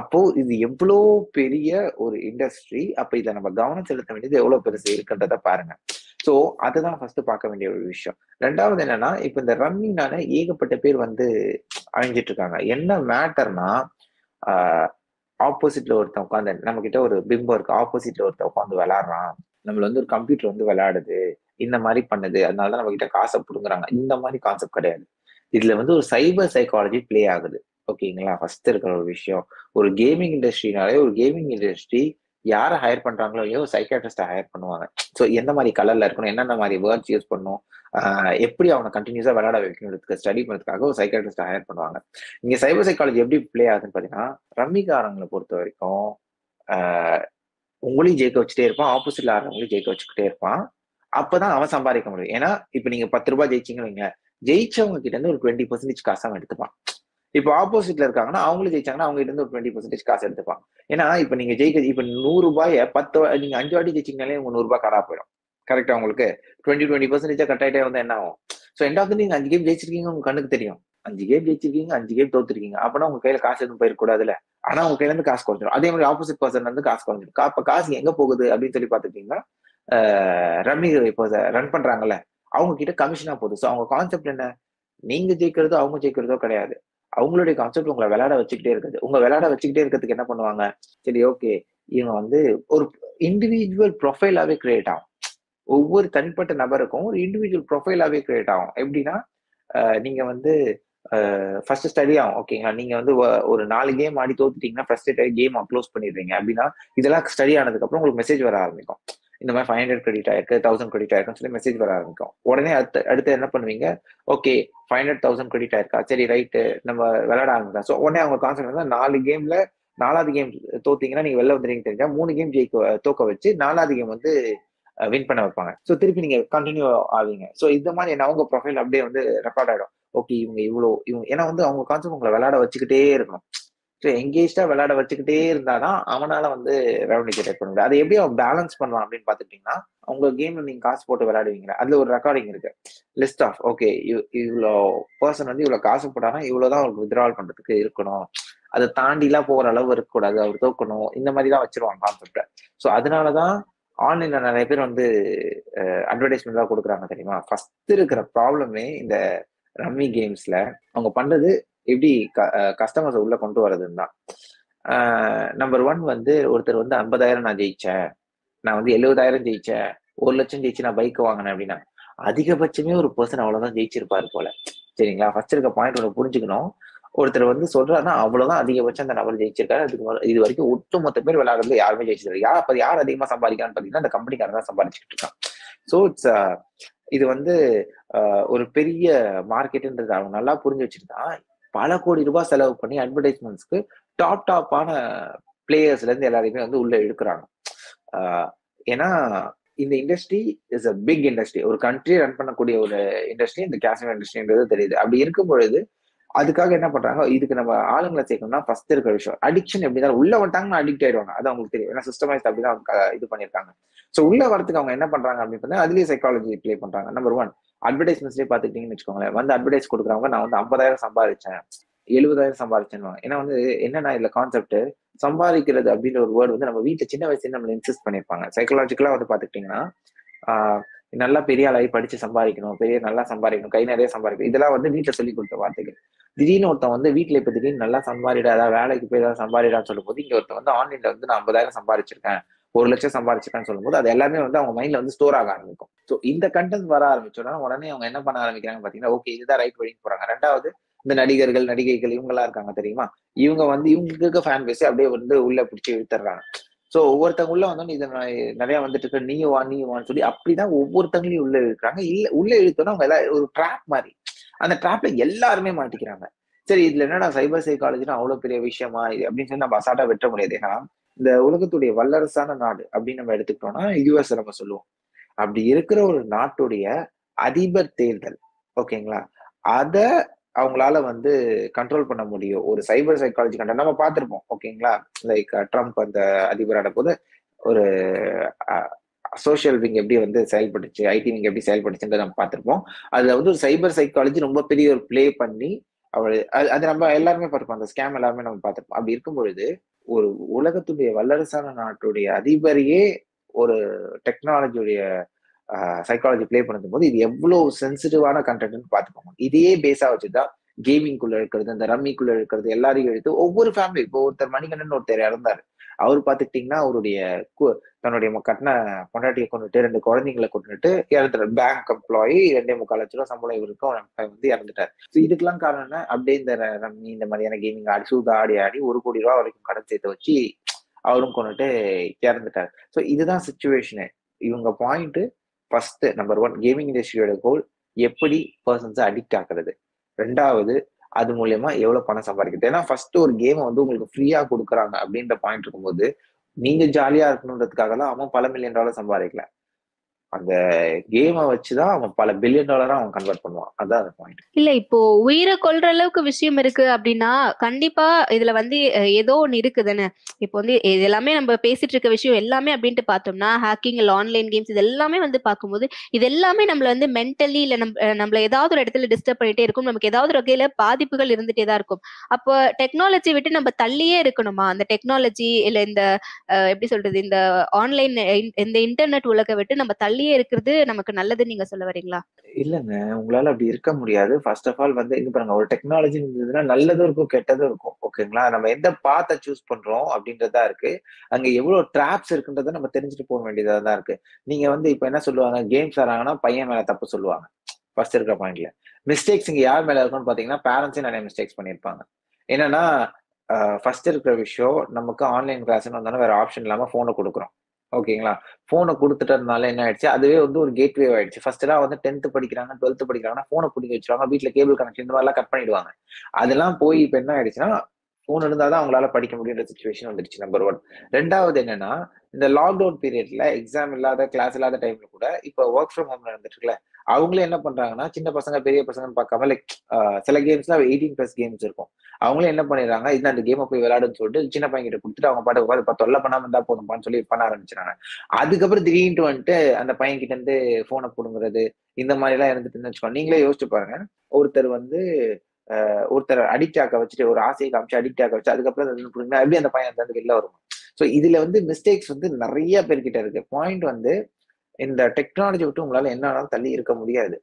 அப்போ இது எவ்வளோ பெரிய ஒரு இண்டஸ்ட்ரி அப்ப இதை நம்ம கவனம் செலுத்த வேண்டியது எவ்வளவு பெருசு இருக்குன்றத பாருங்க. ஸோ அதுதான் ஃபர்ஸ்ட் பார்க்க வேண்டிய ஒரு விஷயம். ரெண்டாவது என்னன்னா இப்ப இந்த ரம்மினால ஏகப்பட்ட பேர் வந்து அழிஞ்சிட்டு இருக்காங்க. என்ன மேட்டர்னா ஆப்போசிட்ல ஒருத்தன் உட்காந்து நம்ம கிட்ட ஒரு பிம்பம் இருக்கு. ஆப்போசிட்ல ஒருத்தன் உட்காந்து விளாடுறான் நம்மள வந்து ஒரு கம்ப்யூட்டர் வந்து விளையாடுது. இந்த மாதிரி பண்ணுது. அதனாலதான் நம்ம கிட்ட காசை புடுங்குறாங்க. இந்த மாதிரி கான்செப்ட் கிடையாது. இதுல வந்து ஒரு சைபர் சைக்காலஜி ப்ளே ஆகுது. ஓகேங்களா ஃபர்ஸ்ட் இருக்கிற ஒரு விஷயம். ஒரு கேமிங் இண்டஸ்ட்ரினாலே ஒரு கேமிங் இண்டஸ்ட்ரி யாரை ஹையர் பண்றாங்களோ இல்லையோ சைக்காட்ரிஸ்டை ஹையர் பண்ணுவாங்க. ஸோ எந்த மாதிரி கலர்ல இருக்கணும் என்னென்ன மாதிரி வேர்ட்ஸ் யூஸ் பண்ணும் எப்படி அவனை கண்டினியூஸா விளையாட வைக்கணுன்றதுக்கு ஸ்டடி பண்ணுறதுக்காக ஒரு சைக்காட்ரிஸ்டை ஹையர் பண்ணுவாங்க. இங்க சைபர் சைக்காலஜி எப்படி ப்ளே ஆகுதுன்னு பாத்தீங்கன்னா ரம்மிக்காரங்களை பொறுத்த வரைக்கும் உங்களையும் ஜெயிக்க வச்சுட்டே இருப்பான் ஆப்போசிட்ல ஆடுறவங்களையும் ஜெயிக்க வச்சுக்கிட்டே இருப்பான். அப்பதான் அவன் சம்பாதிக்க முடியும். ஏன்னா இப்ப நீங்க பத்து ரூபாய் ஜெயிச்சிங்க ஜெயிச்சவங்க கிட்ட இருந்து ஒரு டுவெண்ட்டி பர்சன்டேஜ் காசு அவன் எடுத்துப்பான். இப்போ ஆப்போசிட்ல இருக்காங்கன்னா அவங்களும் ஜெயிச்சாங்கன்னா அவங்க கிட்ட இருந்து ஒரு டுவெண்ட்டி பர்சன்டேஜ் காசு எடுத்துப்பான். ஏன்னா இப்ப நீங்க ஜெயிக்க இப்ப நூறு ரூபாய பத்து நீங்க அஞ்சு வாட்டி ஜெயிச்சிங்கனாலே உங்க நூறு ரூபாய் கடா போயிடும். கரெக்டா உங்களுக்கு? டுவெண்ட்டி டுவெண்ட்டி பர்சன்டேஜா கட் ஆயிட்டே வந்து என்ன ஆகும்? ஸோ எண்ட் ஆஃப் நீங்க அஞ்சு கேம் ஜெயிச்சிருக்கீங்க உங்க கண்ணுக்கு தெரியும். அஞ்சு கேம் ஜெயிச்சிருக்கீங்க அஞ்சு கேம் தோத்துருக்கீங்க. அப்பனா உங்க கையில காசு எதுவும் போயிருக்கூடாதுல ஆனா உங்க கையில இருந்து காசு குறைஞ்சிடும் அதே மாதிரி ஆப்போசிட் பர்சன் வந்து காசு குறைஞ்சிடும் அப்ப காசு எங்க போகுது அப்படின்னு சொல்லி பாத்துட்டீங்கன்னா ரம்மி இப்போ ரன் பண்றாங்கல்ல அவங்க கிட்ட கமிஷனா போகுது. ஸோ அவங்க கான்செப்ட் என்ன? நீங்க ஜெயிக்கிறதோ அவங்க ஜெயிக்கிறதோ கிடையாது. அவங்களுடைய கான்செப்ட் உங்களை விளையாட வச்சுக்கிட்டே இருக்குது. உங்க விளையாட வச்சுக்கிட்டே இருக்கிறதுக்கு என்ன பண்ணுவாங்க? சரி ஓகே இவங்க வந்து ஒரு இண்டிவிஜுவல் ப்ரொஃபைலாவே கிரியேட் ஆகும். ஒவ்வொரு தனிப்பட்ட நபருக்கும் ஒரு இண்டிவிஜுவல் ப்ரொஃபைலாவே கிரியேட் ஆகும். எப்படின்னா நீங்க வந்து ஃபர்ஸ்ட் ஸ்டடி ஆகும். ஓகேங்களா நீங்க வந்து ஒரு நாலு கேம் ஆடி தோத்துட்டீங்கன்னா ஃபர்ஸ்ட் கேம் க்ளோஸ் பண்ணிடுறீங்க. அப்படின்னா இதெல்லாம் ஸ்டடி ஆனதுக்கு அப்புறம் உங்களுக்கு மெசேஜ் வர ஆரம்பிக்கும். இந்த மாதிரி ஃபைவ் ஹண்ட்ரட் கிரெடிட் ஆயிருக்கு தௌசண்ட் கிரெடிட் ஆயிருக்குன்னு சொல்லி மெசேஜ் வர ஆரம்பிக்கும். உடனே அடுத்து அடுத்து என்ன பண்ணுவீங்க? Okay five hundred thousand credit ஆயிருக்கா? சரி ரைட்டு நம்ம விளையாட ஆரம்பிக்கலாம். ஸோ உடனே அவங்க கான்செப்ட் வந்து நாலு கேம்ல நாலாவது கேம் தோத்தீங்கன்னா நீங்க வெளில வந்துறீங்க தெரிஞ்சா மூணு கேம் ஜெயிக்க தோக்க வச்சு நாலாவது கேம் வந்து வின் பண்ண வைப்பாங்க. ஸோ திருப்பி நீங்க கண்டினியூ ஆவீங்க. ஸோ இந்த மாதிரி என்ன அவங்க ப்ரொஃபைல் அப்படியே வந்து ரெக்கார்ட் ஆயிடும். ஓகே இவங்க இவ்வளோ இவங்க ஏன்னா வந்து அவங்க கான்செப்ட் உங்களை விளையாட வச்சுக்கிட்டே இருக்கணும். ஸோ எங்கேஜ்டா விளையாட வச்சுக்கிட்டே இருந்தாதான் அவனால வந்து ரெவன்யூ ஜெனரேட் பண்ண முடியும். அதை எப்படி அவன் பேலன்ஸ் பண்ணலாம் அப்படின்னு பார்த்துட்டீங்கன்னா உங்க கேம்ல நீங்க காசு போட்டு விளையாடுவீங்க. அதுல ஒரு ரெக்கார்டிங் இருக்கு. லிஸ்ட் ஆஃப் ஓகே இவ்வளோ பர்சன் வந்து இவ்வளோ காசு போட்டானா இவ்வளவுதான் அவருக்கு வித்ரால் பண்றதுக்கு இருக்கணும். அதை தாண்டிலாம் போற அளவு இருக்கக்கூடாது. அவர் தோக்கணும். இந்த மாதிரி தான் வச்சிருவாங்க கான்செப்ட ஸோ அதனாலதான் ஆன்லைன்ல நிறைய பேர் வந்து அட்வர்டைஸ்மெண்ட் தான் கொடுக்குறாங்க தெரியுமா? ஃபர்ஸ்ட் இருக்கிற ப்ராப்ளமே இந்த ரம்மி கேம்ஸ்ல அவங்க பண்றது எப்படி கஸ்டமர்ஸை உள்ள கொண்டு வர்றதுன்னு தான் நம்பர் ஒன் வந்து ஒருத்தர் வந்து ஐம்பதாயிரம் நான் ஜெயிச்சேன் நான் வந்து எழுபதாயிரம் ஜெயிச்சேன் ஒரு லட்சம் ஜெயிச்சு நான் பைக் வாங்கினேன் அப்படின்னா அதிகபட்சமே ஒரு பர்சன் அவ்வளவுதான் ஜெயிச்சிருப்பாரு போல. சரிங்களா? ஃபர்ஸ்ட் இருக்க பாயிண்ட் ஒன்று புரிஞ்சுக்கணும். ஒருத்தர் வந்து சொல்றாருன்னா அவ்வளவுதான் அதிகபட்சம் அந்த நபர் ஜெயிச்சிருக்காரு. அதுக்கு இது வரைக்கும் ஒட்டுமொத்த பேர் விளையாடுறதுல யாருமே ஜெயிச்சிருக்காரு யார் அப்ப யார் அதிகமா சம்பாதிக்கிறான்னு பாத்தீங்கன்னா அந்த கம்பெனிக்காரன் தான் சம்பாதிச்சுட்டு இருக்கான். ஸோ இட்ஸ் இது வந்து ஆஹ், ஒரு பெரிய மார்க்கெட்ன்றது அவங்க நல்லா புரிஞ்சு வச்சுட்டு தான் பல கோடி ரூபாய் செலவு பண்ணி அட்வர்டைஸ்மெண்ட்ஸ்க்கு டாப் டாப்பான பிளேயர்ஸ்ல இருந்து எல்லாரையுமே வந்து உள்ள இழுக்கிறாங்க. ஏன்னா இந்த industry is a big industry ஒரு கண்ட்ரி ரன் பண்ணக்கூடிய ஒரு இண்டஸ்ட்ரி இந்த கேசினோ இண்டஸ்ட்ரின்றது தெரியுது. அப்படி இருக்கும் பொழுது அதுக்காக என்ன பண்றாங்க இதுக்கு நம்ம ஆளுங்களை சேர்க்கணும்னா ஃபர்ஸ்ட் இருக்கிற விஷயம். அடிக்ஷன் எப்படி தான் உள்ள வந்துட்டாங்கன்னா அடிக்ட் ஆயிடுவாங்க. அது அவங்களுக்கு தெரியும். ஏன்னா சிஸ்டமைஸ் அப்படிதான் அவங்க இது பண்ணிருக்காங்க ஸோ உள்ள வரதுக்கு அவங்க என்ன பண்றாங்க அப்படின்னு பார்த்தா அதுலயே சைக்காலஜி பிளே பண்றாங்க. நம்பர் ஒன் அட்வர்டைஸ்மெண்ட்ஸ்லேயே பார்த்துக்கிட்டீங்கன்னு வச்சுக்கோங்களேன். வந்து அட்வர்டைஸ் கொடுக்குறவங்க நான் வந்து ஐம்பதாயிரம் சம்பாதிச்சேன் எழுபதாயிரம் சம்பாதிச்சேன்னு ஏன்னா வந்து என்னன்னா இதுல கான்செப்ட் சம்பாதிக்கிறது அப்படின்ற ஒரு வேர்டு வந்து நம்ம வீட்டுல சின்ன வயசுல நம்மள இன்சிஸ்ட் பண்ணிருப்பாங்க சைக்கலாஜிக்கலா வந்து பாத்துக்கிட்டீங்கன்னா நல்லா பெரிய ஆளாகி படிச்சு சம்பாதிக்கணும் பெரிய நல்லா சம்பாதிக்கணும் கை நிறைய சம்பாதிக்கணும். இதெல்லாம் வந்து வீட்டுல சொல்லி கொடுத்த வார்த்தைகள். திடீர்னு ஒருத்தன் வந்து வீட்டுல இப்ப திடீர்னு நல்லா சம்பாதிடா ஏதாவது வேலைக்கு போய் ஏதாவது சம்பாதிடான்னு சொல்லும் போது இங்க ஒருத்தன் வந்து ஆன்லைன்ல வந்து நான் ஐம்பதாயிரம் சம்பாதிச்சிருக்கேன். ஒரு லட்சம் சம்பாதிச்சிருக்கான்னு சொல்லும்போது அது எல்லாமே வந்து அவங்க மைண்ட்ல வந்து ஸ்டோர் ஆக ஆரம்பிக்கும். ஸோ இந்த கண்டென்ட் வர ஆரம்பிச்சோன்னா உடனே அவங்க என்ன பண்ண ஆரம்பிக்கிறாங்க பாத்தீங்கன்னா ஓகே இதுதான் ரைட் வழிக்கு போறாங்க ரெண்டாவது இந்த நடிகர்கள் நடிகைகள் இவங்கெல்லாம் இருக்காங்க தெரியுமா? இவங்க வந்து இவங்களுக்கு ஃபேன் பேசி அப்படியே வந்து உள்ள பிடிச்சி இழுத்துறாங்க சோ ஒவ்வொருத்தவங்க உள்ள இது நிறைய வந்துட்டு இருக்கு. நீ வா நீ வான்னு சொல்லி அப்படிதான் ஒவ்வொருத்தங்களையும் உள்ள இழுக்கிறாங்க. இல்ல உள்ள இழுத்தோன்னா அவங்க எல்லாம் ஒரு ட்ராப் மாதிரி. அந்த ட்ராப்ல எல்லாருமே மாட்டிக்கிறாங்க. சரி இதுல என்னடா சைபர் சைக்காலஜினா அவ்வளவு பெரிய விஷயமா? இது அப்படின்னு சொல்லி நம்ம அசாட்டா வெட்ட முடியாது. ஏன்னா இந்த உலகத்துடைய வல்லரசான நாடு அப்படின்னு நம்ம எடுத்துக்கிட்டோம்னா யூஎஸ் நம்ம சொல்லுவோம். அப்படி இருக்கிற ஒரு நாட்டுடைய அதிபர் தேர்தல் ஓகேங்களா? அத அவங்களால வந்து கண்ட்ரோல் பண்ண முடியும். ஒரு சைபர் சைக்காலஜி கண்ட்ரோல் நம்ம பார்த்திருப்போம் ஓகேங்களா? லைக் ட்ரம்ப் அந்த அதிபரான போது ஒரு சோஷியல் விங் எப்படி வந்து செயல்பட்டுச்சு ஐடி விங் எப்படி செயல்பட்டுச்சுன்றத நம்ம பார்த்திருப்போம். அதுல வந்து ஒரு சைபர் சைக்காலஜி ரொம்ப பெரிய ஒரு ப்ளே பண்ணி அவள் அது நம்ம எல்லாருமே பார்ப்போம் அந்த ஸ்கேம் எல்லாருமே நம்ம பார்த்திருப்போம். அப்படி இருக்கும் பொழுது ஒரு உலகத்துடைய வல்லரசான நாட்டுடைய அதிபரையே ஒரு டெக்னாலஜியுடைய சைக்காலஜி ப்ளே பண்ணும் போது இது எவ்வளவு சென்சிட்டிவான கண்டென்ட்னு பார்த்துக்கோங்க. இதையே பேஸா வச்சுதான் கேமிங்குள்ள இருக்கிறது இந்த ரம்மிக்குள்ள இருக்கிறது எல்லாரையும் எடுத்து ஒவ்வொரு ஃபேமிலி இப்போ ஒருத்தர் மணிகண்டன் ஒருத்தர் இறந்தாரு. அவர் பார்த்துக்கிட்டீங்கன்னா அவருடைய கு- தன்னுடைய கட்டின பொண்டாட்டியை கொண்டுட்டு ரெண்டு குழந்தைங்களை கொண்டுட்டு இறந்துட்டார். பேங்க் எம்ப்ளாயி ரெண்டே முக்கால் லட்ச ரூபா சம்பளம் இவருக்கும் வந்து இறந்துட்டார். ஸோ இதுக்கெல்லாம் காரணம் என்ன அப்படியே இந்த ரம்மி இந்த மாதிரியான கேமிங் ஆடி சூதா ஆடி ஆடி ஒரு கோடி ரூபா வரைக்கும் கடன் சேர்த்து வச்சு அவரும் கொண்டுட்டு இறந்துட்டார். ஸோ இதுதான் சுச்சுவேஷனு இவங்க point first number one gaming இண்டஸ்ட்ரியோட goal எப்படி பர்சன்ஸை அடிக்ட் ஆக்குறது. ரெண்டாவது அது மூலயமா எவ்வளவு பணம் சம்பாதிக்கிறது. ஏன்னா ஃபர்ஸ்ட் ஒரு கேமை வந்து உங்களுக்கு ஃப்ரீயா கொடுக்குறாங்க அப்படின்ற பாயிண்ட் இருக்கும்போது நீங்க ஜாலியா இருக்கணுன்றதுக்காக தான் அவன் பல மில்லியன் டாலர் சம்பாதிக்கல. அந்த கேமை வச்சுதான் அவன் பல பில்லியன் டாலரா அவன் கன்வெர்ட் பண்ணுவான். அதான் அந்த பாயிண்ட் இல்ல இப்போ உயிரை கொல்ற அளவுக்கு விஷயம் இருக்கு அப்படின்னா கண்டிப்பா இதுல வந்து ஏதோ ஒன்னு இருக்குதுன்னு. இப்போ வந்து இது எல்லாமே நம்ம பேசிட்டு இருக்க விஷயம் எல்லாமே அப்படின்ட்டு பார்த்தோம்னா ஹேக்கிங் இல்லை ஆன்லைன் கேம்ஸ் இது எல்லாமே வந்து பார்க்கும்போது இது எல்லாமே நம்மள வந்து மென்டலி இல்ல நம்ம நம்மள ஏதாவது ஒரு இடத்துல டிஸ்டர்ப் பண்ணிட்டே இருக்கும். நமக்கு ஏதாவது ஒரு வகையில பாதிப்புகள் இருந்துட்டே தான் இருக்கும். அப்போ டெக்னாலஜி விட்டு நம்ம தள்ளியே இருக்கணுமா? அந்த டெக்னாலஜி இல்ல இந்த எப்படி சொல்றது இந்த ஆன்லைன் இந்த இன்டர்நெட் உலக விட்டு நம்ம தள்ளி தள்ளியே இருக்கிறது நமக்கு நல்லதுன்னு நீங்க சொல்ல வரீங்களா? இல்லங்க. உங்களால அப்படி இருக்க முடியாது. ஃபர்ஸ்ட் ஆஃப் ஆல் வந்து இங்க பாருங்க ஒரு டெக்னாலஜி இருந்ததுன்னா நல்லதும் இருக்கும் கெட்டதும் இருக்கும். ஓகேங்களா நம்ம எந்த பாத்தை சூஸ் பண்றோம் அப்படின்றதா இருக்கு. அங்க எவ்வளவு ட்ராப்ஸ் இருக்குன்றத நம்ம தெரிஞ்சுட்டு போக வேண்டியதா தான் இருக்கு. நீங்க வந்து இப்ப என்ன சொல்லுவாங்க? கேம்ஸ் ஆறாங்கன்னா பையன் மேல தப்பு சொல்லுவாங்க. ஃபர்ஸ்ட் இருக்கிற பாயிண்ட்ல மிஸ்டேக்ஸ் இங்க யார் மேல இருக்கும்னு பாத்தீங்கன்னா பேரண்ட்ஸே நிறைய மிஸ்டேக்ஸ் பண்ணியிருப்பாங்க. என்னன்னா ஃபர்ஸ்ட் இருக்கிற விஷயம் நமக்கு ஆன்லைன் கிளாஸ்னு வந்தாலும் வேற ஆப்ஷன் இல்லாம போனை கொடுக்குறோம். ஓகேங்களா? போனை கொடுத்துட்டதுனால என்ன ஆயிடுச்சு? அதுவே வந்து ஒரு கேட்வே ஆயிடுச்சு. ஃபர்ஸ்ட் எல்லாம் வந்து டென்த் படிக்கிறாங்க டுவெல்த் படிக்கிறாங்கன்னா போனை பிடிக்க வச்சிருவாங்க வீட்டுல கேபிள் கனெக்ஷன் இந்த மாதிரிலாம் கட் பண்ணிடுவாங்க. அதெல்லாம் போய் இப்ப என்ன ஆயிடுச்சுன்னா போன் இருந்தாதான் அவங்களால படிக்க முடியுன்ற சுச்சுவேஷன் வந்துடுச்சு நம்பர் ஒன் ரெண்டாவது என்னன்னா இந்த லாக்டவுன் பீரியட்ல எக்ஸாம் இல்லாத கிளாஸ் இல்லாத டைம்ல கூட இப்போ ஒர்க் ஃப்ரம் ஹோம் நடந்துட்டு அவங்களே என்ன பண்றாங்கன்னா சின்ன பசங்க பெரிய பசங்கன்னு பார்க்காம லைக் சில கேம்ஸ்ல எயிட்டீன் பிளஸ் கேம்ஸ் இருக்கும். அவங்களே என்ன பண்ணிடுறாங்க இந்த அந்த கேமை போய் விளையாடுன்னு சொல்லிட்டு சின்ன பையன் கிட்ட கொடுத்துட்டு அவங்க பாட்டு உட்காந்து இப்போ தொல்லை பண்ணாம இருந்தா போதும்பான்னு சொல்லி பண்ண ஆரம்பிச்சிடாங்க அதுக்கப்புறம் திடீர்னு வந்துட்டு அந்த பையன் கிட்ட இருந்து போனை புடுங்குறது இந்த மாதிரி எல்லாம் இருந்துட்டு வச்சுக்கோங்க நீங்களே யோசிச்சு பாருங்க. ஒருத்தர் வந்து ஒருத்தர் அடிக்ட் ஆக்க வச்சுட்டு ஒரு ஆசையை காமிச்சு அடிக்ட் ஆக்க வச்சு அதுக்கப்புறம் அது எப்படி அந்த பையன் வந்து வெளில வரும் ஸோ இதுல வந்து மிஸ்டேக்ஸ் வந்து நிறைய பேர்கிட்ட இருக்கு. பாயிண்ட் வந்து இந்த டெக்னாலஜி விட்டு உங்களால என்ன தள்ளி இருக்க முடியாது.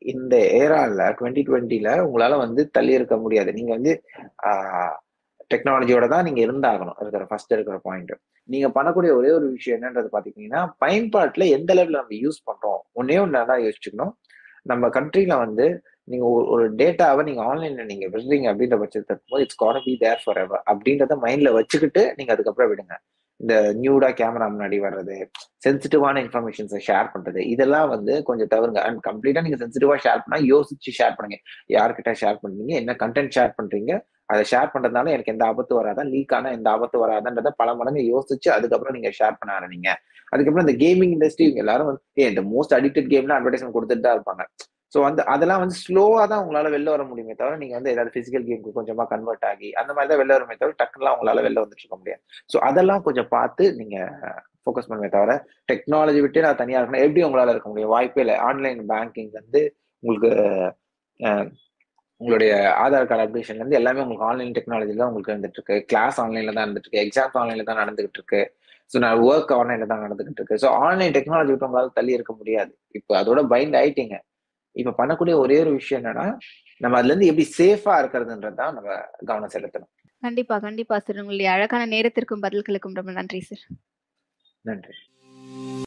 இந்த ஏரால டுவெண்ட்டி டுவெண்ட்டில உங்களால வந்து தள்ளி இருக்க முடியாது. நீங்க வந்து டெக்னாலஜியோட தான் நீங்க இருந்தாகணும். இருக்கிற ஃபர்ஸ்ட் இருக்கிற பாயிண்ட் நீங்க பண்ணக்கூடிய ஒரே ஒரு விஷயம் என்னன்றது பாத்தீங்கன்னா பயன்பாட்டுல எந்த லெவல்ல நம்ம யூஸ் பண்றோம்? ஒன்னே ஒன்று தான் யோசிச்சுக்கணும். நம்ம கண்ட்ரில வந்து நீங்க ஒரு- ஒரு டேட்டாவை நீங்க ஆன்லைன்ல நீங்க விடுறீங்க அப்படின்ற பட்சத்தை இருக்கும்போது it's can be there forever அப்படின்றத மைண்ட்ல வச்சுக்கிட்டு நீங்க அதுக்கப்புறம் விடுங்க. இந்த நியூடா கேமரா முன்னாடி வர்றது சென்சிட்டிவான இன்ஃபர்மேஷன்ஸை ஷேர் பண்றது இதெல்லாம் வந்து கொஞ்சம் தவிருங்க அண்ட் கம்ப்ளீட்டா நீங்க சென்சிட்டிவா ஷேர் பண்ணா யோசிச்சு ஷேர் பண்ணுங்க. யார்கிட்ட ஷேர் பண்றீங்க என்ன கண்டென்ட் ஷேர் பண்றீங்க அதை ஷேர் பண்றதுனால எனக்கு எந்த ஆபத்து வராதா லீக் ஆனா எந்த ஆபத்து வராதான்றத பல மடங்கு யோசிச்சு அதுக்கப்புறம் நீங்க ஷேர் பண்ண ஆரம்பிங்க. அதுக்கப்புறம் இந்த கேமிங் இண்டஸ்ட்ரி எல்லாரும் வந்து இந்த மோஸ்ட் அடிக்டட் கேம்லாம் அட்வர்டைஸ்மெண்ட் கொடுத்துட்டு தான் இருப்பாங்க. ஸோ வந்து அதெல்லாம் வந்து ஸ்லோவாக தான் உங்களால் வெளில வர முடியுமே தவிர நீங்கள் வந்து ஏதாவது ஃபிசிக்கல் கேமுக்கு கொஞ்சமாக கன்வெர்ட் ஆகி அந்த மாதிரி தான் வெளில வருமே தவிர டக்குலாம் உங்களால் வெளில வந்துட்டு இருக்க முடியாது. ஸோ அதெல்லாம் கொஞ்சம் பார்த்து நீங்கள் ஃபோக்கஸ் பண்ணுமே தவிர டெக்னாலஜி விட்டு நான் தனியாக இருக்கணும் எப்படி உங்களால் இருக்க முடியும்? வாய்ப்பே இல்லை. ஆன்லைன் பேங்கிங் வந்து உங்களுக்கு உங்களுடைய ஆதார் கார்டு அப்டேஷன்ல இருந்து எல்லாமே உங்களுக்கு ஆன்லைன் டெக்னாலஜி தான் உங்களுக்கு இருந்துட்டு இருக்கு. கிளாஸ் ஆன்லைன்ல தான் இருந்துட்டு இருக்கு. எக்ஸாம்ஸ் ஆன்லைன்ல தான் நடந்துகிட்டு இருக்கு. ஸோ நான் ஒர்க் ஆன்லைன்ல தான் நடந்துகிட்டு இருக்கு. ஸோ ஆன்லைன் டெக்னாலஜி விட்டு உங்களால் தள்ளி இருக்க முடியாது. இப்போ அதோட பைண்ட் ஆயிட்டீங்க. இப்ப பண்ணக்கூடிய ஒரே ஒரு விஷயம் என்னன்னா நம்ம அதுல இருந்து எப்படி சேஃபா இருக்கிறதுன்றதுதான் நம்ம கவனம் செலுத்தணும். கண்டிப்பா கண்டிப்பா சார் உங்களுடைய அழகான நேரத்திற்கும் பதில்களுக்கும் ரொம்ப நன்றி சார் நன்றி.